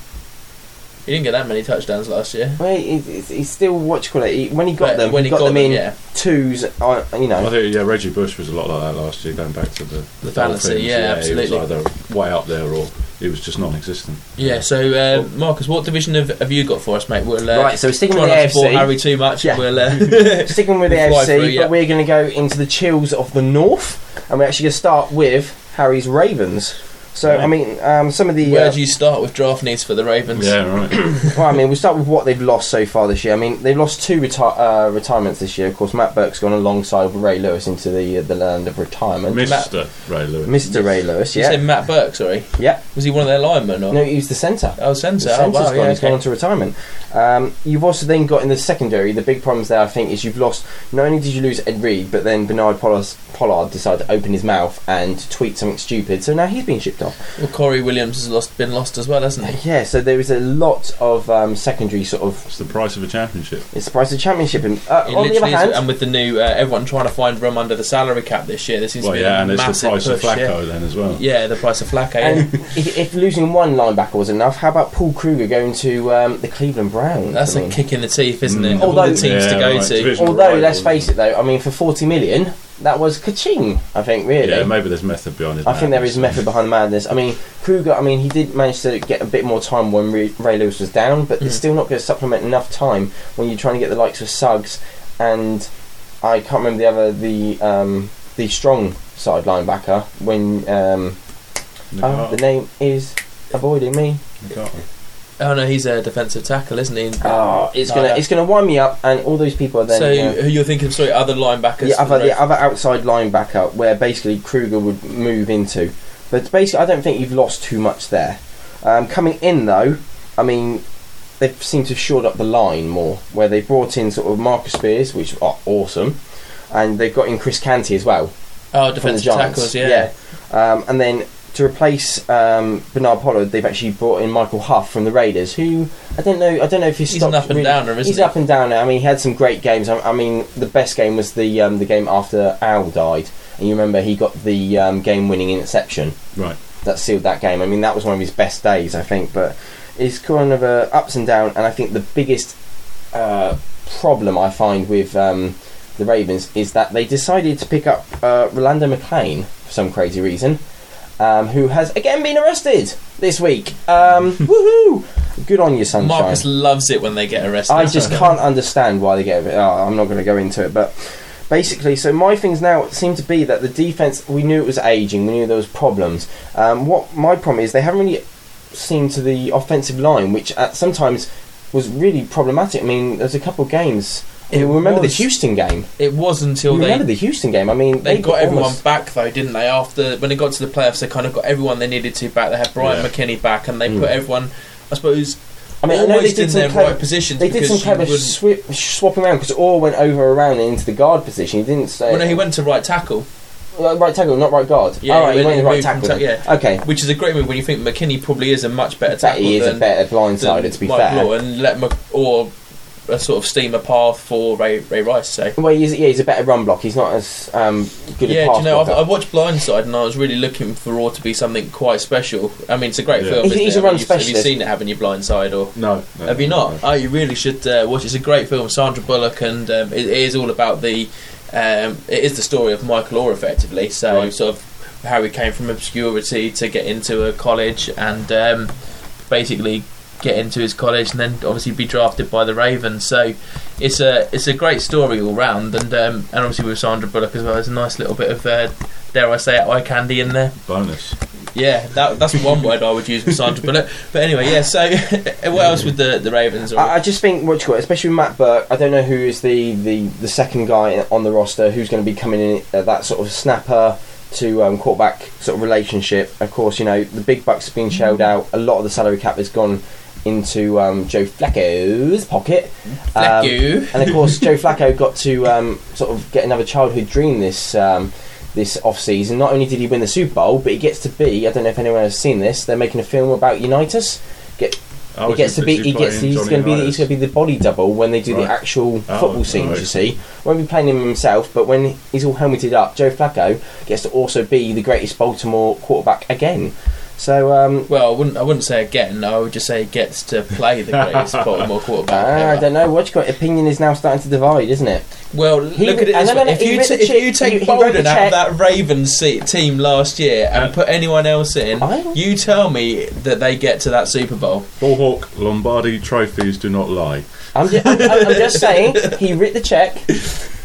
He didn't get that many touchdowns last year. Well, he, he's, he's still what you call it. He, when he got But them, when he he got, them in yeah. twos. On, you I know, think yeah, Reggie Bush was a lot like that last year, going back to the, The fantasy, Dolphins. yeah, absolutely. He was either way up there or he was just non-existent. Yeah, so uh, Marcus, what division have, have you got for us, mate? We'll uh, right. So we're sticking with the to AFC. Harry too much. Yeah. We'll, uh, Sticking with the AFC, through, yeah. but we're going to go into the chills of the north, and we're actually going to start with Harry's Ravens. So, I mean, um, some of the. where uh, do you start with draft needs for the Ravens? Yeah, right. well, I mean, we'll start with what they've lost so far this year. I mean, they've lost two reti- uh, retirements this year. Of course, Matt Birk's gone alongside Ray Lewis into the uh, the land of retirement. Mr. Ray Lewis. Mr. Ray Lewis, You yeah. said Matt Birk, sorry. Yeah. Was he one of their linemen? Or? No, he was the centre. Oh, The centre. Oh, centre's wow, gone, yeah, he's gone okay. on to retirement. Um, you've also then got in the secondary, the big problems there, I think, is you've lost, not only did you lose Ed Reed, but then Bernard Pollard, Pollard decided to open his mouth and tweet something stupid, so now he's been shipped off. Well, Corey Williams has lost, been lost as well, hasn't he? Yeah, so there is a lot of um, secondary sort of, It's the price of a championship. it's the price of a championship. And uh, on the other hand, and with the new uh, everyone trying to find room under the salary cap this year, there seems Well, to be yeah, a and it's the price push. of Flacco then as well. Yeah. yeah, the price of Flacco. And yeah. if, if losing one linebacker was enough, how about Paul Kruger going to um, the Cleveland Browns? That's I a mean, kick in the teeth, isn't it? Mm. All Although- the teams to go right, to. division Although, rivals, let's face it though, I mean, for 40 million, that was ka-ching, I think, really. Yeah, maybe there's method behind it. I think there is method behind the madness. I mean, Kruger, I mean, he did manage to get a bit more time when Ray, Ray Lewis was down, but it's Mm. still not going to supplement enough time when you're trying to get the likes of Suggs and I can't remember the other, the um, the strong side linebacker when um, oh, the name is avoiding me. Oh no, he's a defensive tackle, isn't he? Oh, it's Oh, gonna yeah. it's gonna wind me up, and all those people are then. so yeah. who you're thinking of? Sorry, other linebackers. the for other the the other outside linebacker where basically Kruger would move into. But basically, I don't think you've lost too much there. Um, coming in though, I mean, they seem to have shored up the line more, where they brought in sort of Marcus Spears, which are awesome, and they've got in Chris Canty as well oh, defensive tackles. Yeah. Um, and then to replace um, Bernard Pollard, they've actually brought in Michael Huff from the Raiders, who I don't know. I don't know if his He's an up and really- downer, isn't He's he? up and down. I mean, he had some great games. I, I mean, the best game was the um, the game after Al died, and you remember he got the um, game-winning interception Right. that sealed that game. I mean, that was one of his best days, I think. But it's kind of uh, ups and down, and I think the biggest uh, problem I find with um, the Ravens is that they decided to pick up uh, Rolando McClain for some crazy reason, um, who has again been arrested this week. Um, woohoo! Good on you, sunshine. Marcus loves it when they get arrested. I just can't understand why they get it. Oh, I'm not going to go into it, but basically, so my things now seem to be that the defense. We knew it was aging. We knew there was problems. Um, what my problem is, they haven't really seen to the offensive line, which at sometimes was really problematic. I mean, there's a couple of games It remember was. the Houston game? It was until You they remember the Houston game? I mean, they got everyone almost- back though, didn't they? After when they got to the playoffs, they kind of got everyone they needed to back. They had Brian Yeah. McKinnie back, and they Mm. put everyone, I suppose, I mean, I know they did some clever, right positions. They did some clever swi- swapping around because all went over around into the guard position. He didn't say. Well, no, he went to right tackle, right tackle, not right guard. Yeah, oh, right, he he went- went right tackle. ta- then. Okay, which is a great move when you think McKinnie probably is a much better bet tackle he is a better blindsider. To be Mike fair, Law, and let Mc, or a sort of steamer path for Ray Ray Rice. So. well, he's, yeah, he's a better run block. He's not as um, good Yeah, a do you know, I've, blocker. I've watched Blindside and I was really looking for Raw to be something quite special. I mean, it's a great Yeah. film. He's- isn't he's it? a run Have you- Have you seen it, haven't you, Blindside? Or No, no, have you not? no. Oh, you really should uh, watch. It's a great film. Sandra Bullock, and um, it, it is all about the. Um, it is the story of Michael Oher, effectively. So Right. sort of how he came from obscurity to get into a college and um, basically get into his college and then obviously be drafted by the Ravens. So it's a it's a great story all round, and um, and obviously with Sandra Bullock as well. There's a nice little bit of uh, dare I say it, eye candy in there. Bonus. Yeah, that, that's one word I would use with Sandra Bullock. But anyway, yeah. So what else with the the Ravens? I, I just think what you call it, especially with Matt Birk. I don't know who is the, the, the second guy on the roster who's going to be coming in at that sort of snapper to um, quarterback sort of relationship. Of course, you know the big bucks have been shelled out. A lot of the salary cap has gone into um, Joe Flacco's pocket. Thank Um, and of course, Joe Flacco got to um, sort of get another childhood dream this um, this off season. Not only did he win the Super Bowl, but he gets to be. I don't know if anyone has seen this. They're making a film about Unitas. Oh, he gets to be. he He gets. He's going to be. He's going to be the body double when they do Right. the actual Oh, football scenes. right. You see, won't be playing him himself, but when he's all helmeted up, Joe Flacco gets to also be the greatest Baltimore quarterback again. So um, Well, I wouldn't. I wouldn't say again. I would just say gets to play the greatest Baltimore quarterback. ah, I don't know. What you got? Opinion is now starting to divide, isn't it? Well, He- look at it this no, no, way. no, If you, t- if check- you take he- he Boldin the out of that Ravens se- team last year and Yeah. put anyone else in, you tell me that they get to that Super Bowl. Bullhawk Lombardi trophies do not lie. I'm, ju- I'm, I'm I'm just saying he writ the check,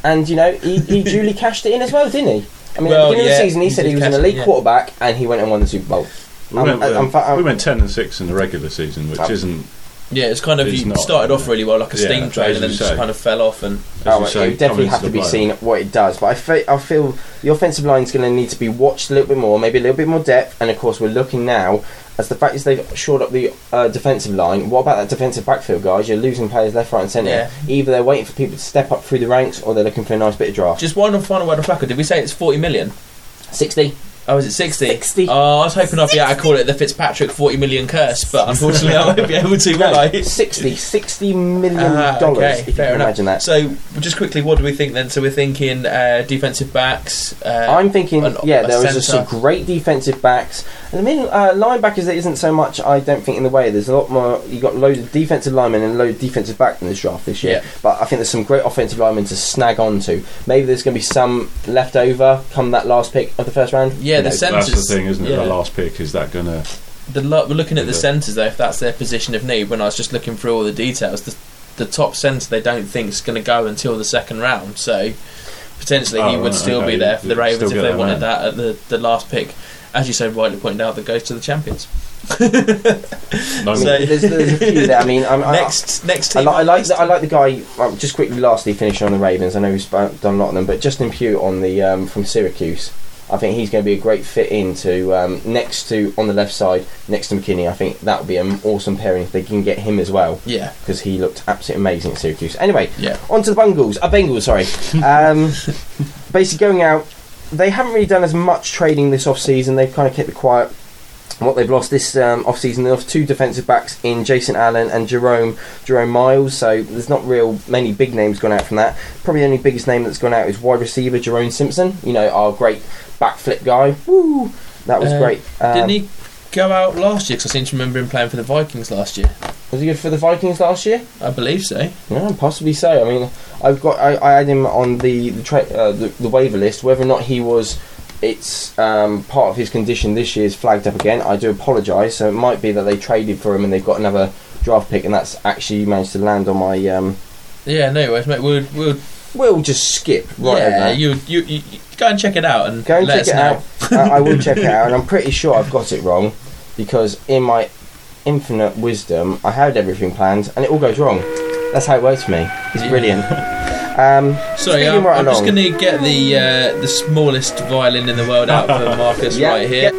and you know he, he duly cashed it in as well, didn't he? I mean, Well, at the beginning yeah, of the season, he, he said he was an cash it, elite yeah. quarterback, and he went and won the Super Bowl. We, I'm- went, I'm- I'm- we went ten and six in the regular season, which isn't. Yeah, it's kind of It's you not, started off really well, like a yeah, steam train, and then you just kind of fell off. And Oh, you say, it definitely have to be seen what it does. But I feel, I feel the offensive line is going to need to be watched a little bit more, maybe a little bit more depth. And of course, we're looking now as the fact is they've shored up the uh, defensive line. What about that defensive backfield, guys? You're losing players left, right, and centre. Yeah. Either they're waiting for people to step up through the ranks, or they're looking for a nice bit of draft. just one final word on Flacco. Did we say it's forty million? Sixty. Oh, is it 60? 60. Oh, I was hoping I'd be able to call it the Fitzpatrick 40 million curse, but unfortunately I won't be able to, will I? 60, 60 million Ah, dollars. okay, if you fair can enough. imagine that. So, just quickly, what do we think then? So, we're thinking uh, defensive backs. Uh, I'm thinking, an- yeah, there is some great defensive backs. And I mean, uh, linebackers, there isn't so much, I don't think, in the way. There's a lot more, you've got loads of defensive linemen and loads of defensive back in this draft this year. Yeah. But I think there's some great offensive linemen to snag onto. Maybe there's going to be some left over come that last pick of the first round. Yeah, Who the knows? centres. That's the thing, isn't it? yeah. The last pick is that gonna? The lo- we're looking at the Yeah. centres though. If that's their position of need, when I was just looking through all the details, the, the top centre they don't think is going to go until the second round. So potentially he Oh, would right, still be there for the Ravens if they wanted man. that at the, the last pick. As you so rightly pointed out, that goes to the champions. No, I mean, So- there's, there's a few there. I mean, I'm, I- next, next I, li- I like list. the, I like the guy. Um, just quickly, lastly, finishing on the Ravens. I know he's sp- done a lot of them, but Justin Pugh on the um, from Syracuse. I think he's going to be a great fit into um, next to on the left side next to McKinnie. I think that would be an awesome pairing if they can get him as well Yeah, because he looked absolutely amazing at Syracuse. Anyway, yeah. on to the Bengals. Uh, Bengals, sorry. Um, basically, going out, they haven't really done as much trading this off season. They've kind of kept it quiet. What they've lost this um, off season, they lost two defensive backs in Jason Allen and Jerome Jerome Miles. So there's not real many big names gone out from that. Probably the only biggest name that's gone out is wide receiver Jerome Simpson. You know, our great backflip guy. Woo! That was Uh, great. Um, Didn't he go out last year? Because I seem to remember him playing for the Vikings last year. Was he good for the Vikings last year? I believe so. Yeah, possibly so. I mean, I've got I, I had him on the the, tra- uh, the the waiver list. Whether or not he was, it's um, part of his condition this year is flagged up again. I do apologise. So it might be that they traded for him and they've got another draft pick, and that's actually managed to land on my. Um, Yeah, no worries, mate. We'll, we'll we'll just skip right over yeah, that. you, you, you, go and check it out and Go and check it know. out. I, I will check it out, and I'm pretty sure I've got it wrong because in my infinite wisdom, I had everything planned, and it all goes wrong. That's how it works for me. It's Yeah. brilliant. Um, Sorry, I'm, right I'm just going to get the uh, the smallest violin in the world out for Marcus Yeah, right here.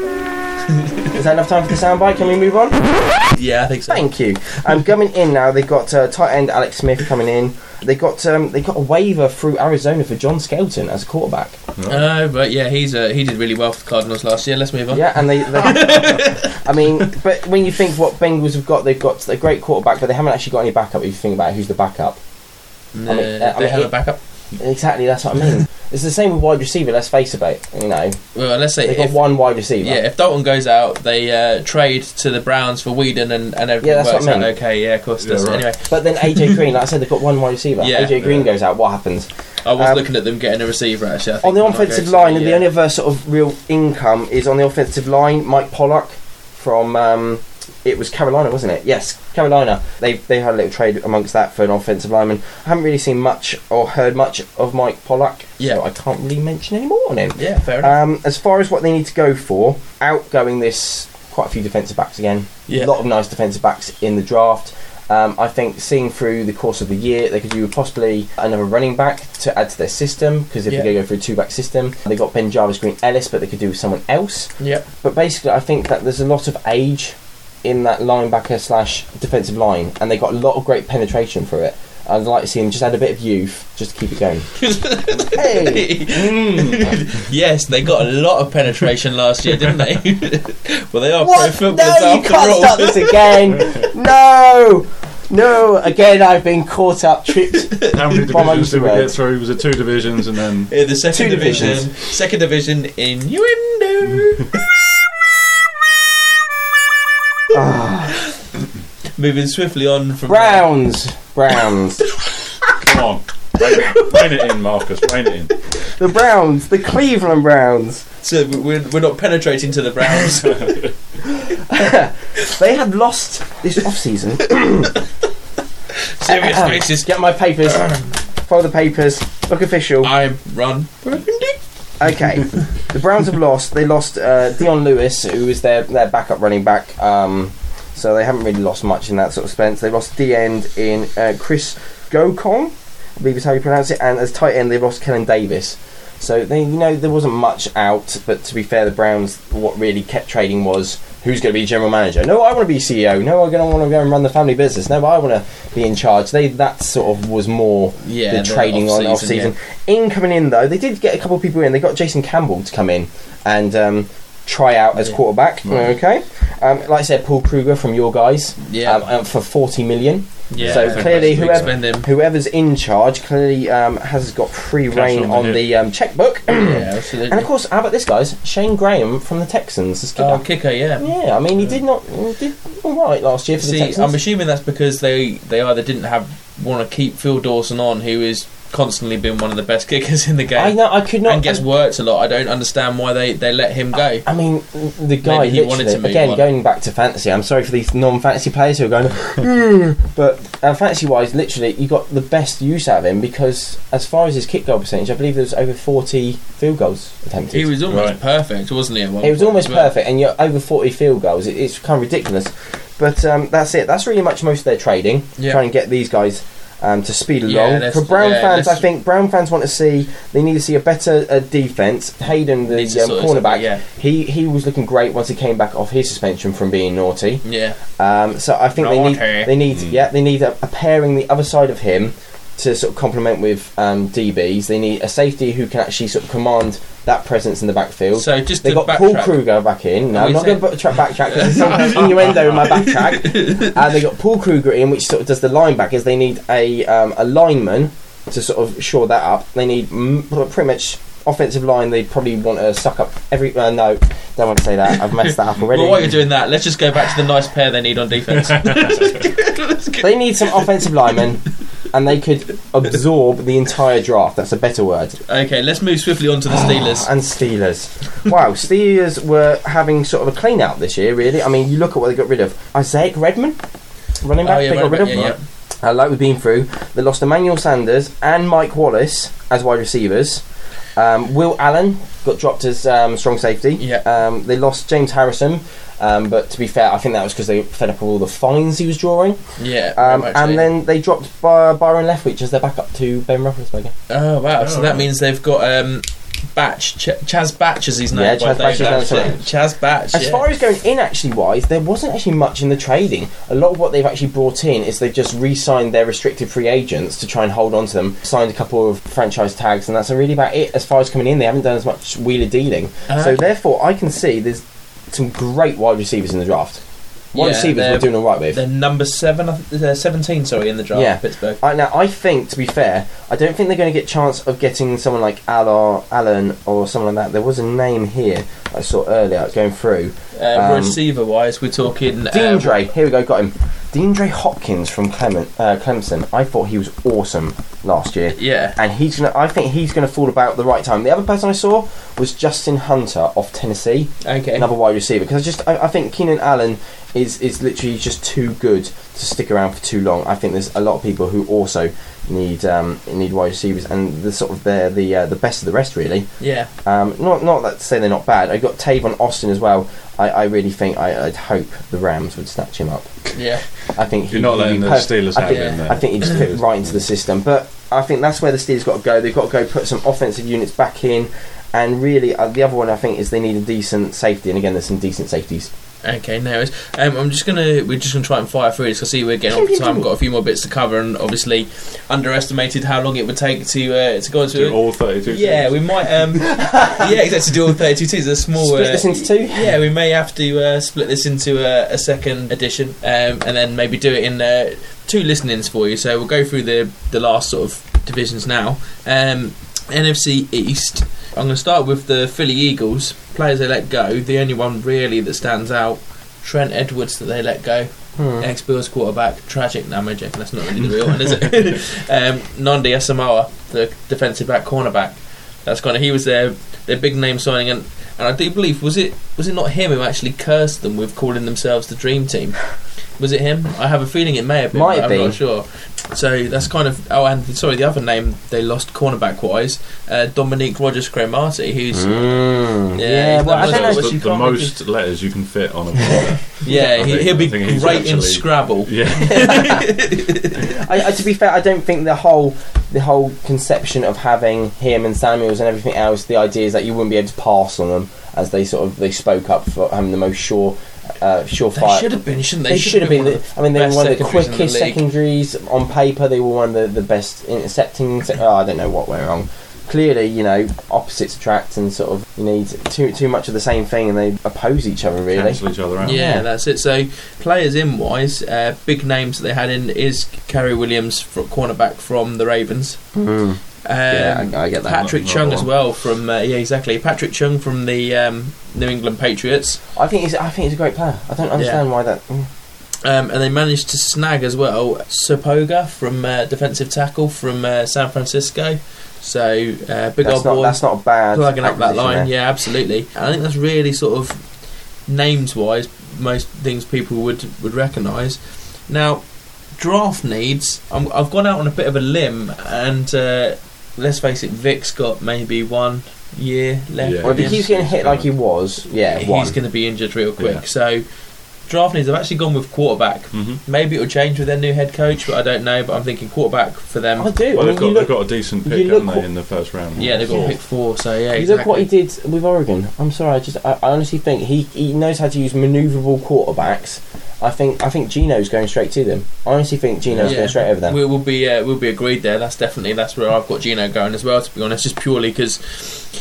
Is that enough time for the soundbite? Can we move on? Yeah, I think so. Thank you. Um, coming in now, they've got uh, tight end Alex Smith coming in. They got um, they got a waiver through Arizona for John Skelton as a quarterback. Uh, but yeah, he's uh, he did really well for the Cardinals last year. Let's move on. Yeah, and they, they I mean, but when you think what Bengals have got, they've got a great quarterback, but they haven't actually got any backup. If you think about it, who's the backup, Uh, I mean, uh, I mean, have it- a backup. exactly that's what I mean. it's the same with wide receiver. Let's face it, you know, Well, let's say they've got if, one wide receiver. yeah, if Dalton goes out, they uh, trade to the Browns for Weeden, and, and everything Yeah, that's works what I out okay. Yeah, of course. it Yeah, does. right. Anyway, But then AJ Green, like I said, they've got one wide receiver. Yeah. AJ Green Yeah. goes out. What happens? I was Um, looking at them getting a receiver actually. I think, On the when I go offensive to line, the, the only other sort of real income is on the offensive line. Mike Pollak from um, it was Carolina, wasn't it? Yes, Carolina. They they had a little trade amongst that for an offensive lineman. I haven't really seen much or heard much of Mike Pollak, Yeah. so I can't really mention any more on him. Yeah, fair enough. Um, as far as what they need to go for, outgoing this quite a few defensive backs again. Yeah. A lot of nice defensive backs in the draft. Um, I think seeing through the course of the year, they could do possibly another running back to add to their system because if Yeah. they go for a two back system, they got BenJarvus Green-Ellis, but they could do with someone else. yeah, But basically, I think that there's a lot of age in that linebacker slash defensive line, and they got a lot of great penetration for it. I'd like to see them just add a bit of youth, just to keep it going. hey, Mm. yes, they got a lot of penetration last year, didn't they? well, they are pro what? footballers No, you after can't all. start this again. no, no. Again, I've been caught up, tripped. How many divisions did we get through? Was it two divisions and then Yeah, the second Two division, divisions. second division innuendo. Ah, Ah. Moving swiftly on from Browns, Browns, come on, rein it, rein it in, Marcus, rein it in. the Browns, the Cleveland Browns. So we're, we're not penetrating to the Browns. They had lost this off season. Serious faces. Get my papers. Follow the papers. Look official. I'm run. Okay, the Browns have lost. They lost uh, Dion Lewis, who was their their backup running back. Um, so they haven't really lost much in that sort of sense. They lost D end in uh, Chris Gocong, I believe is how you pronounce it, and as tight end they lost Kellen Davis. So they, you know, there wasn't much out. But to be fair, the Browns, what really kept trading was who's going to be general manager. No, I want to be CEO. No, I'm going to want to go and run the family business. No, I want to be in charge. They that sort of was more Yeah, the trading on off season. In coming in though, they did get a couple of people in. They got Jason Campbell to come in and um, try out as Yeah. quarterback. Right. Okay, um, like I said, Paul Kruger from your guys Yeah. um, for forty million. Yeah. so clearly whoever- Whoever's in charge clearly um, has got free Cash reign on the on the um, checkbook. Yeah, and of course, how about this, guys? Shayne Graham from the Texans. Oh, kicker. kicker, yeah. yeah, I mean, he did not he did all right last year for the See, Texans. I'm assuming that's because they they either didn't have want to keep Phil Dawson on, who has constantly been one of the best kickers in the game, I know I could not. and gets worked a lot. I don't understand why they, they let him go. I mean, the guy Maybe he wanted to move again on. going back to fantasy. I'm sorry for these non-fantasy players who are going, "Hmm," but uh, fantasy-wise, literally, you got the best use out of him because, as far as his kick goal percentage, I believe there was over 40 field goals attempted. He was almost Right. perfect, wasn't he? at one It was point almost as well? perfect, and you're over 40 field goals. It, it's kind of ridiculous, but um, that's it. That's really much most of their trading, Yeah. trying to get these guys. Um, to speed along let's- for Brown yeah, fans, I think Brown fans want to see they need to see a better uh, defense. Haden, the um, sort himself out, cornerback, Yeah, he he was looking great once he came back off his suspension from being naughty. yeah. Um, so I think they need they need Mm. yeah they need a, a pairing the other side of him to sort of complement with um, DBs. They need a safety who can actually sort of command that presence in the backfield. So just they got backtrack, Paul Kruger back in. No, I'm not going to backtrack because there's some innuendo in my backtrack. And they got Paul Kruger in, which sort of does the linebackers. They need a um, a lineman to sort of shore that up. They need mm, pretty much offensive line. They probably want to suck up every. Uh, no, don't want to say that. I've messed that up already. Well, while you're doing that, let's just go back to the nice pair they need on defense. They need some offensive linemen, and they could absorb the entire draft. That's a better word. okay, let's move swiftly on to the Steelers. And Steelers. Wow, Steelers were having sort of a clean out this year, really. I mean, you look at what they got rid of. Isaac Redman, running back, oh yeah, they got rid of. yeah, yeah. Uh, like we've been through, they lost Emmanuel Sanders and Mike Wallace as wide receivers. Um, Will Allen got dropped as um, strong safety. Yeah. Um, they lost James Harrison Um, but to be fair, I think that was because they fed up with all the fines he was drawing. Yeah, Um, and so. then they dropped By- Byron Leftwich as their backup to Ben Roethlisberger. oh wow, so Oh, that means they've got um, Batch Ch- Chaz Batch as his name. Yeah, Chaz Batch is Dave known Batch. as Chaz Batch. As yeah. far as going in, actually, wise, there wasn't actually much in the trading. A lot of what they've actually brought in is they've just re-signed their restricted free agents to try and hold on to them. Signed a couple of franchise tags, and that's really about it. As far as coming in, they haven't done as much wheeler dealing. Uh, so therefore, I can see there's some great wide receivers in the draft. Wide Yeah, receivers we're doing all right with. They're number seven, I th- they're seventeen. Sorry, in the draft, Yeah. Pittsburgh. I, now, I think, to be fair, I don't think they're going to get chance of getting someone like Allar, Allen or someone like that. There was a name here I saw earlier going through. Uh, Um, receiver wise, we're talking. Uh, Deandre, here we go, got him. Deandre Hopkins from Clement, uh, Clemson. I thought he was awesome last year, yeah, and he's gonna. I think he's gonna fall about the right time. The other person I saw was Justin Hunter off Tennessee, okay. another wide receiver. Because I just, I, I think Keenan Allen is is literally just too good to stick around for too long. I think there's a lot of people who also need um, need wide receivers, and the sort of they're the uh, the best of the rest really. Yeah, Um, not not that to say they're not bad. I got Tavon Austin as well. I, I really think I, I'd hope the Rams would snatch him up. yeah. I think You're not letting the per- Steelers I have him there. I think he just fit right into the system. But I think that's where the Steelers got to go. They've got to go put some offensive units back in. And really, uh, the other one I think is they need a decent safety. And again, there's some decent safeties. Okay, no worries. Um, I'm just gonna we're just gonna try and fire through this. I see we're getting off time. We've got a few more bits to cover, and obviously underestimated how long it would take to uh, to go into Do it. all 32 Yeah, teams. we might. Um, yeah, exactly. Do all 32 teams. A small. Split uh, this into two. Yeah, we may have to uh, split this into a, a second edition, um, and then maybe do it in uh, two listenings for you. So we'll go through the the last sort of divisions now. Um, NFC East. I'm going to start with the Philly Eagles. Players they let go. The only one really that stands out, Trent Edwards, that they let go. Hmm. Ex Bills quarterback. Tragic. No, I'm joking. That's not really the real one, is it? um, Nnamdi Asomugha, the defensive back cornerback. That's kind of he was their their big name signing, and and I do believe was it was it not him who actually cursed them with calling themselves the Dream Team? Was it him? I have a feeling it may have been. Might but have I'm been. not sure. So that's kind of oh, and sorry, the other name they lost cornerback wise, uh, Dominique Rodgers Cromartie, who's Mm. Yeah, Yeah, well, I one don't know. the, the can't most letters you can fit on a border. yeah, I he, think- he'll be I think he's great in Scrabble. yeah. I, I, to be fair, I don't think the whole the whole conception of having him and Samuels and everything else, the idea is that you wouldn't be able to pass on them as they sort of they spoke up for having the most sure uh, They surefire. should have been, shouldn't they? They should have been. one The, I mean, they were one of the secondaries in the quickest secondaries on paper. They were one of the, the best intercepting. se- Oh, I don't know what went wrong. Clearly, you know, opposites attract, and sort of you need too too much of the same thing, and they oppose each other really. Cancel each other out. Yeah, Yeah. that's it. So players in wise, uh, big names that they had in is Cary Williams, fr cornerback from the Ravens. Mm. Um, Yeah, I, I get that. Patrick Chung as well from uh, yeah exactly Patrick Chung from the um, New England Patriots, I think he's I think he's a great player. I don't understand why that. mm. um, and they managed to snag as well Sopoaga from uh, defensive tackle from uh, San Francisco. So uh, big That's old not boy that's not a bad. plugging up that line. there. Yeah, absolutely. And I think that's really sort of names wise, most things people would would recognise. Now, draft needs. I'm, I've gone out on a bit of a limb, and uh, let's face it, Vick's got maybe one year left. Yeah. Well, if he in keeps getting hit like he was, yeah, he's going to be injured real quick. Yeah. So. Draft needs. I've actually gone with quarterback. hmm Maybe it'll change with their new head coach, but I don't know. But I'm thinking quarterback for them. I do. Well, I they've mean, got, you they've got a decent pick, look haven't they, what- in the first round? yeah, they've got Four. pick four. So yeah, you exactly. look what he did with Oregon. I'm sorry, I just I, I honestly think he, he knows how to use manoeuvrable quarterbacks. I think I think Geno's going straight to them. I honestly think Geno's Yeah. going straight over them. We will be uh, we'll be agreed there. That's definitely that's where I've got Geno going as well. To be honest, just purely because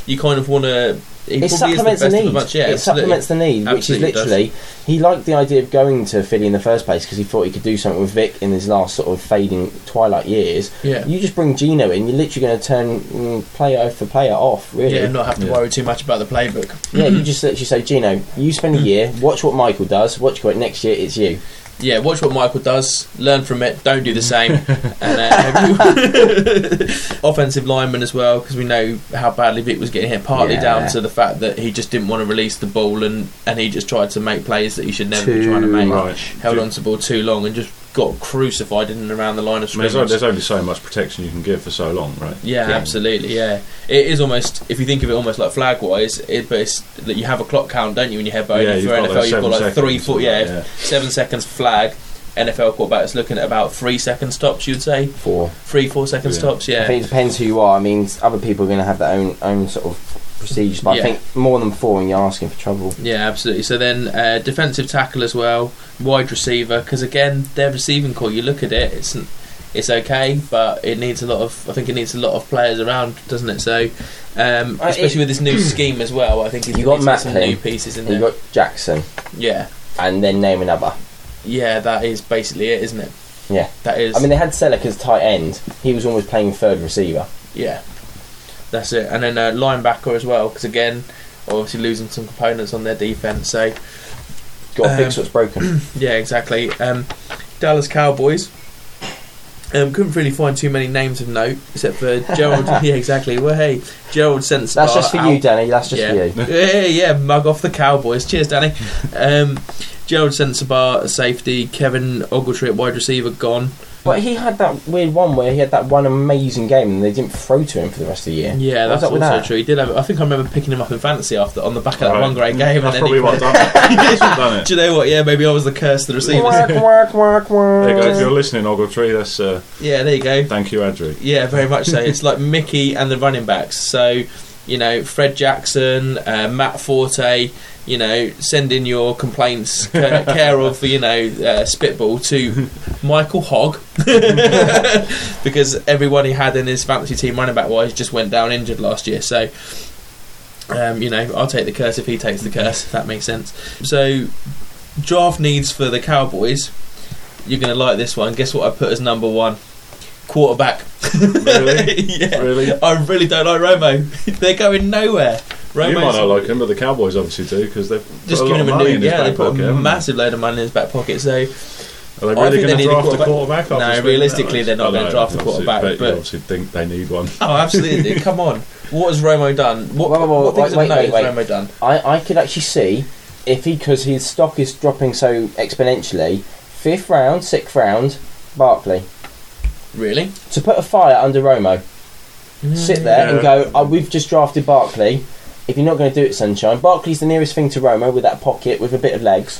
you kind of want to. He it supplements the the need. a. Yeah, it absolutely. supplements the need, which is Absolutely does. literally he liked the idea of going to Philly in the first place because he thought he could do something with Vick in his last sort of fading twilight years. Yeah, You just bring Geno in, you're literally going to turn mm, player for player off, really. yeah, not have to Yeah. worry too much about the playbook. Yeah, you just literally say, Geno, you spend a year, watch what Michael does, watch what next year it's you. Yeah, watch what Michael does, learn from it, don't do the same. and uh, offensive lineman as well, because we know how badly Vick was getting hit. Partly Yeah. down to the fact that he just didn't want to release the ball and and he just tried to make plays that he should never be trying to make. Right. Held Do- on to the ball too long and just got crucified in and around the line of I mean, there's, scrimmage. only, there's only so much protection you can give for so long, right? Yeah, Yeah. absolutely. Yeah, it is almost if you think of it almost like flag wise, it, but it's that you have a clock count, don't you? When you head Yeah, yeah, you've for got NFL, those you've got like three, seconds four, yeah, yeah. seven seconds flag. NFL quarterback's looking at about three second stops. You'd say Four. three, four second Yeah. stops. I Yeah, think it depends who you are. I mean, other people are going to have their own own sort of procedures, but Yeah. I think more than four, and you're asking for trouble. yeah, absolutely. So then uh, defensive tackle as well, wide receiver, because again their receiving corps. You look at it, it's it's okay, but it needs a lot of. I think it needs a lot of players around, doesn't it? So. Um, Uh, especially it- with this new scheme as well, I think You got to some new pieces in there. You there. got Jackson, yeah, and then name another. Yeah, that is basically it, isn't it? Yeah. That is. I mean, they had Celek as tight end. He was almost playing third receiver. yeah. That's it. And then uh, linebacker as well, because again, obviously losing some components on their defense. So Got to Um, fix what's broken. yeah, exactly. Um, Dallas Cowboys. Um, couldn't really find too many names of note except for Gerald. yeah, exactly. Well, hey, Gerald Sensabaugh. That's just for you, Danny. That's just yeah. for you. yeah, yeah, mug off the Cowboys. Cheers, Danny. Um, Gerald Sensabaugh, safety. Kevin Ogletree wide receiver, gone. But he had that weird one where he had that one amazing game and they didn't throw to him for the rest of the year. Yeah, What's that's up with also that? true. He did have. I think I remember picking him up in fantasy after on the back of that Right. one great game. That's and then probably he what done it. Done it. Do you know what? Yeah, maybe I was the curse of the receivers. Work, work, work, work. There you go. If you're listening, Ogletree, that's uh, yeah, there you go. thank you, Andrew. Yeah, very much so. It's like Mickey and the running backs. So, you know, Fred Jackson, uh, Matt Forte. You know, send in your complaints ca- care of you know uh, Spitball to Michael Hogg because everyone he had in his fantasy team running back wise just went down injured last year. So, um, you know, I'll take the curse if he takes the curse. If that makes sense. So, draft needs for the Cowboys. You're going to like this one. Guess what I put as number one? Quarterback. Really? yeah. Really? I really don't like Romo. They're going nowhere. Romo's you might not like him, but the Cowboys obviously do because they've just put a giving lot him a money new in his yeah. They back put pocket, a haven't they? massive load of money in his back pocket. So Are they I really going to need a draft a quarterback. quarterback? No, realistically, they're not gonna draft a quarterback, But, but- you obviously think they need one. oh, absolutely. Come on. What has Romo done? What, Whoa, whoa, whoa, what things wait, wait, wait, has Romo done? I, I could actually see if he because his stock is dropping so exponentially. Fifth round, sixth round, Barkley Really? to put a fire under Romo. Sit there and go. Oh, we've just drafted Barkley. If you're not going to do it, Sunshine, Barkley's the nearest thing to Romo with that pocket with a bit of legs.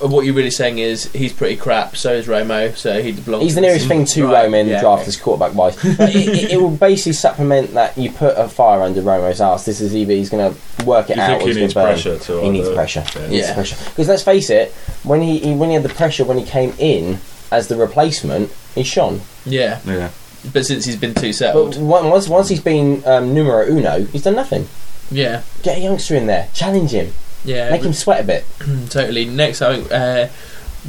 What you're really saying is he's pretty crap. So is Romo. So he belongs. He's the nearest thing to Right, Romo in the yeah, draft okay. as quarterback wise. It, it, it will basically supplement that you put a fire under Romo's ass. This is either he's going to work it You out think or he needs burn. pressure to He needs either- pressure. Yeah. He needs Yeah. pressure. Because let's face it, when he, he when he had the pressure when he came in as the replacement, he shone. Yeah, Yeah. but since he's been too But settled, on- once once he's been um, numero uno, he's done nothing. yeah, Get a youngster in there, challenge him, yeah, make him sweat a bit. totally. Next, I think uh,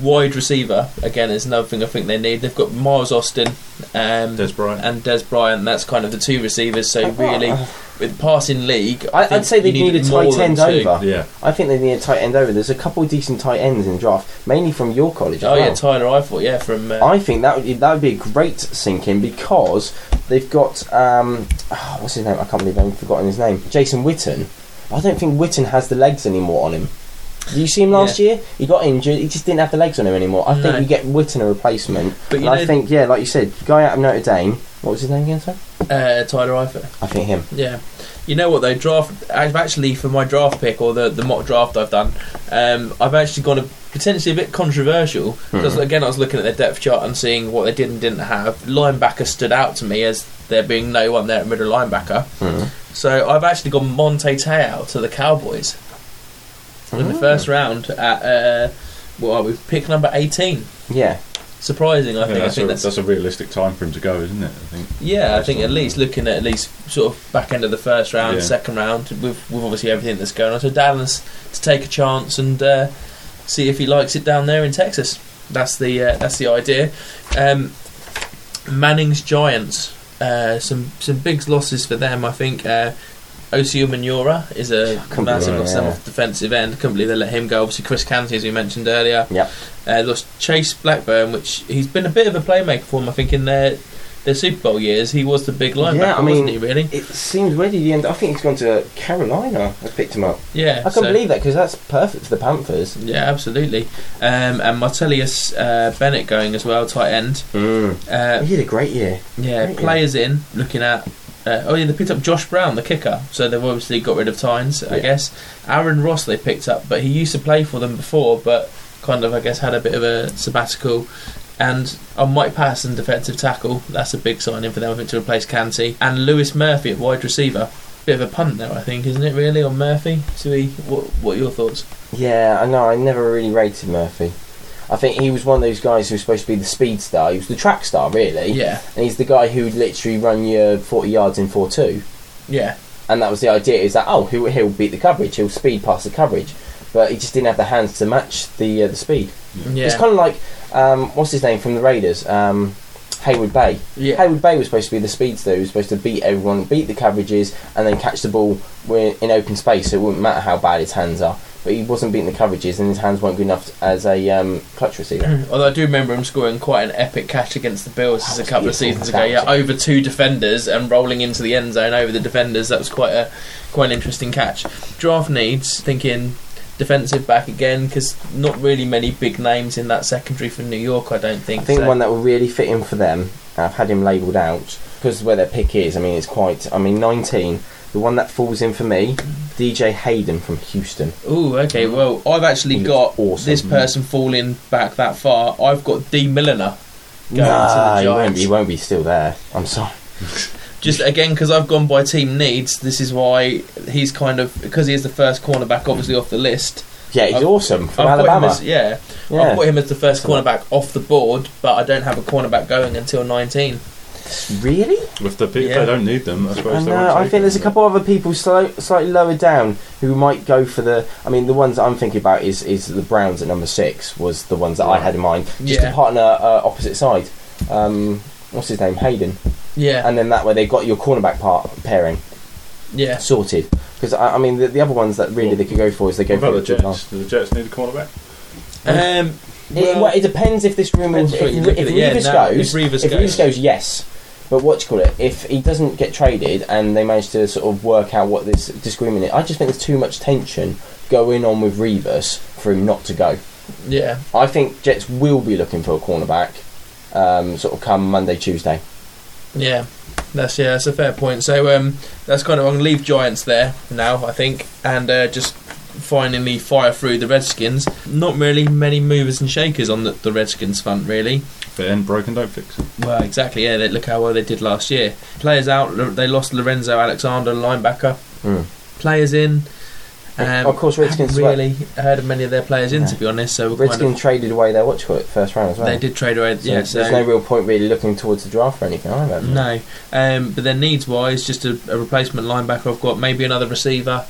wide receiver again is another thing I think they need. They've got Miles Austin um, Dez Bryant. and Dez Bryant. That's kind of the two receivers. So really, with passing league, I I'd say they you need a tight end two. over. Yeah. I think they need a tight end over. There's a couple of decent tight ends in the draft, mainly from your college. Oh well. yeah, Tyler Eifert, yeah, from uh, I think that would that would be a great sink in because they've got um, ah, what's his name? I can't believe I've forgotten his name. Jason Witten. I don't think Witten has the legs anymore on him. Did you see him last year? He got injured. He just didn't have the legs on him anymore. I No. think you get Witten a replacement. But And I think yeah, like you said, guy out of Notre Dame. What was his name again, sir? uh, Tyler Eifert. I think him. Yeah. You know what though? Draft. I've actually for my draft pick or the the mock draft I've done, um, I've actually gone a potentially a bit controversial because Mhm. again I was looking at their depth chart and seeing what they did and didn't have. Linebacker stood out to me as there being no one there at middle linebacker. Mhm. So I've actually gone Manti Te'o to the Cowboys in the Oh. first round at uh, what are we? Pick number eighteen. Yeah, Surprising, I Yeah, think. I that's, think a, that's that's a realistic time for him to go, isn't it? I think. Yeah, I think at least looking at at least sort of back end of the first round, Yeah. second round, with with obviously everything that's going on. So Dallas to take a chance and uh, see if he likes it down there in Texas. That's the uh, that's the idea. Um, Manning's Giants, uh, some some big losses for them. I think uh, Osi Umenyiora is a massive loss them off defensive end. Couldn't believe they let him go. Obviously, Chris Canty, as we mentioned earlier. Yep. Uh, lost Chase Blackburn, which he's been a bit of a playmaker for them. I think in their their Super Bowl years, he was the big linebacker, Yeah, I wasn't mean, he? Really? It seems ready He end. I think he's gone to Carolina. I picked him up. Yeah. I can't so- believe that because that's perfect for the Panthers. Yeah, absolutely. Um, and Martellus uh, Bennett going as well, tight end. Uh, he had a great year. yeah, Great, players in. Looking at. Uh, oh yeah, they picked up Josh Brown, the kicker. So they've obviously got rid of Tynes, I Yeah. guess. Aaron Ross they picked up, but he used to play for them before, but kind of I guess had a bit of a sabbatical. And on Mike Patterson, defensive tackle, that's a big signing for them. I think to replace Canty and Louis Murphy at wide receiver. Bit of a punt there, I think, isn't it? Really on Murphy. So he, what, what are your thoughts? Yeah, I know. I never really rated Murphy. I think he was one of those guys who was supposed to be the speed star. He was the track star, really. Yeah, And he's the guy who would literally run you 40 yards in 4 2. yeah, And that was the idea is that, oh, he'll, he'll beat the coverage, he'll speed past the coverage. But he just didn't have the hands to match the uh, the speed. yeah. It's kind of like, um, what's his name from the Raiders? Um, Heyward-Bey. yeah. Heyward-Bey was supposed to be the speedster who was supposed to beat everyone, beat the coverages, and then catch the ball in open space. So it wouldn't matter how bad his hands are. But he wasn't beating the coverages, and his hands weren't good enough as a um, clutch receiver. Although I do remember him scoring quite an epic catch against the Bills a couple of seasons ago. Yeah, over two defenders and rolling into the end zone over the defenders. That was quite a quite an interesting catch. Draft needs thinking defensive back again because not really many big names in that secondary for New York. I don't think. I think so. one that will really fit in for them. I've had him labelled out because where their pick is. I mean, it's quite. I mean, 19. The one that falls in for me, DJ Hayden from Houston. Ooh, okay. Well, I've actually He got awesome. this person falling back that far. I've got Dee Milliner going nah, to he won't, he won't be still there. I'm sorry. Just again because I've gone by team needs. This is why he's kind of because he is the first cornerback, obviously off the list. Yeah, he's I've- awesome from I've Alabama. as, yeah, yeah. I've got him as the first cornerback off the board, but I don't have a cornerback going until 19. Really? With the people, Yeah. they don't need them. I suppose I they know. won't I take think there's a them, couple other people sli- slightly lower down who might go for the. I mean, the ones that I'm thinking about is is the Browns at number six was the ones that I had in mind. Just Yeah. to partner uh, opposite side. Um, what's his name? Hayden. Yeah, And then that way they've got your cornerback part pairing yeah. sorted. Because I, I mean, the, the other ones that really Well, they could go for is they What go about for the Jets? Do the Jets need a cornerback? Um, It, well, well, it depends if this room depends if, what you if, look if it. Yeah, Revis now, goes. if Revis if goes. Revis goes, yes. But what do you call it? If he doesn't get traded and they manage to sort of work out what this disagreement is, I just think there's too much tension going on with Revis for him not to go. yeah, I think Jets will be looking for a cornerback, um, sort of come Monday, Tuesday. yeah. That's yeah, that's a fair point. So um, that's kind of I'm gonna leave Giants there now, I think, and uh, just finally fire through the Redskins. Not really many movers and shakers on the, the Redskins front, really. If it ain't broken, don't fix it. Well, exactly. Yeah, they, look how well they did last year. Players out. They lost Lorenzo Alexander, linebacker. Mm. Players in. Um, of course, Redskins. haven't really heard of many of their players in, Yeah. to be honest. So we're Redskins kind traded away their what you call it first round as well. they did trade away. So yeah, so there's no real point really looking towards the draft or anything. I no. Um, but then needs wise, just a, a replacement linebacker. I've got maybe another receiver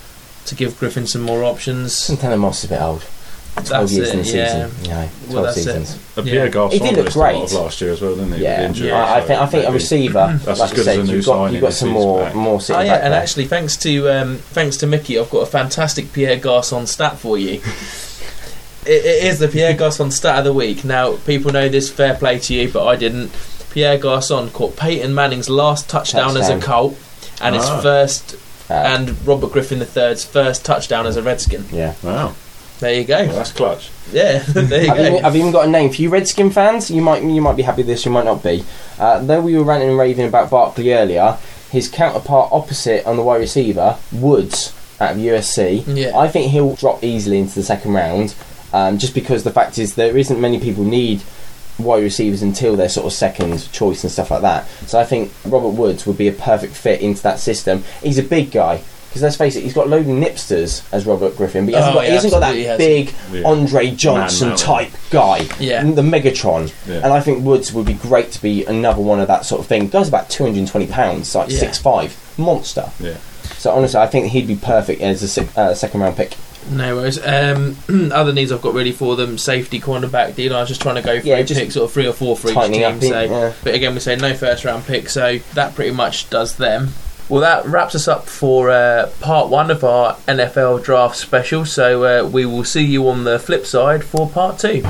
to give Griffin some more options. Santana Moss is a bit old. Twelve That's years it, in the yeah. season. Yeah, twelve Well, that's it. seasons. A Yeah. Pierre Garçon He did look a lot great. of last year as well, didn't he? Yeah, injury, Yeah. I, I think I think a receiver, That's like as you good said, as a new you've got you've got some more back. more sitting Oh yeah, back and there. actually, thanks to um, thanks to Mickey, I've got a fantastic Pierre Garçon stat for you. it, it is the Pierre Garçon stat of the week. Now, people know this. Fair play to you, but I didn't. Pierre Garçon caught Peyton Manning's last touchdown, as a Colt, and his Ah. first, and Robert Griffin III's first touchdown as a Redskin. yeah. Wow, There you well, go. that's clutch. Yeah, there you I've even. I've even got a name for you, Redskin fans. You might you might be happy with this, you might not be. Uh, though we were ranting and raving about Barkley earlier, his counterpart opposite on the wide receiver, Woods out of USC. Yeah. I think he'll drop easily into the second round, um, just because the fact is there isn't many people need wide receivers until their sort of second choice and stuff like that. So I think Robert Woods would be a perfect fit into that system. He's a big guy. Because let's face it, he's got loads of nipsters as Robert Griffin, but he hasn't, Oh, got, he he hasn't got that has. big Yeah. Andre Johnson Man, type guy, Yeah. the Megatron. Yeah. And I think Woods would be great to be another one of that sort of thing. Guy's about 220 pounds, like Yeah. six five, monster. Yeah. So honestly, I think he'd be perfect as a uh, second round pick. No worries. Um, other needs I've got ready for them: safety, cornerback. Deal. I was just trying to go for Yeah, a pick, sort of three or four for each team. up, so, yeah. but again, we say no first round pick, so that pretty much does them. Well, that wraps us up for uh, part one of our NFL draft special. So uh, we will see you on the flip side for part two.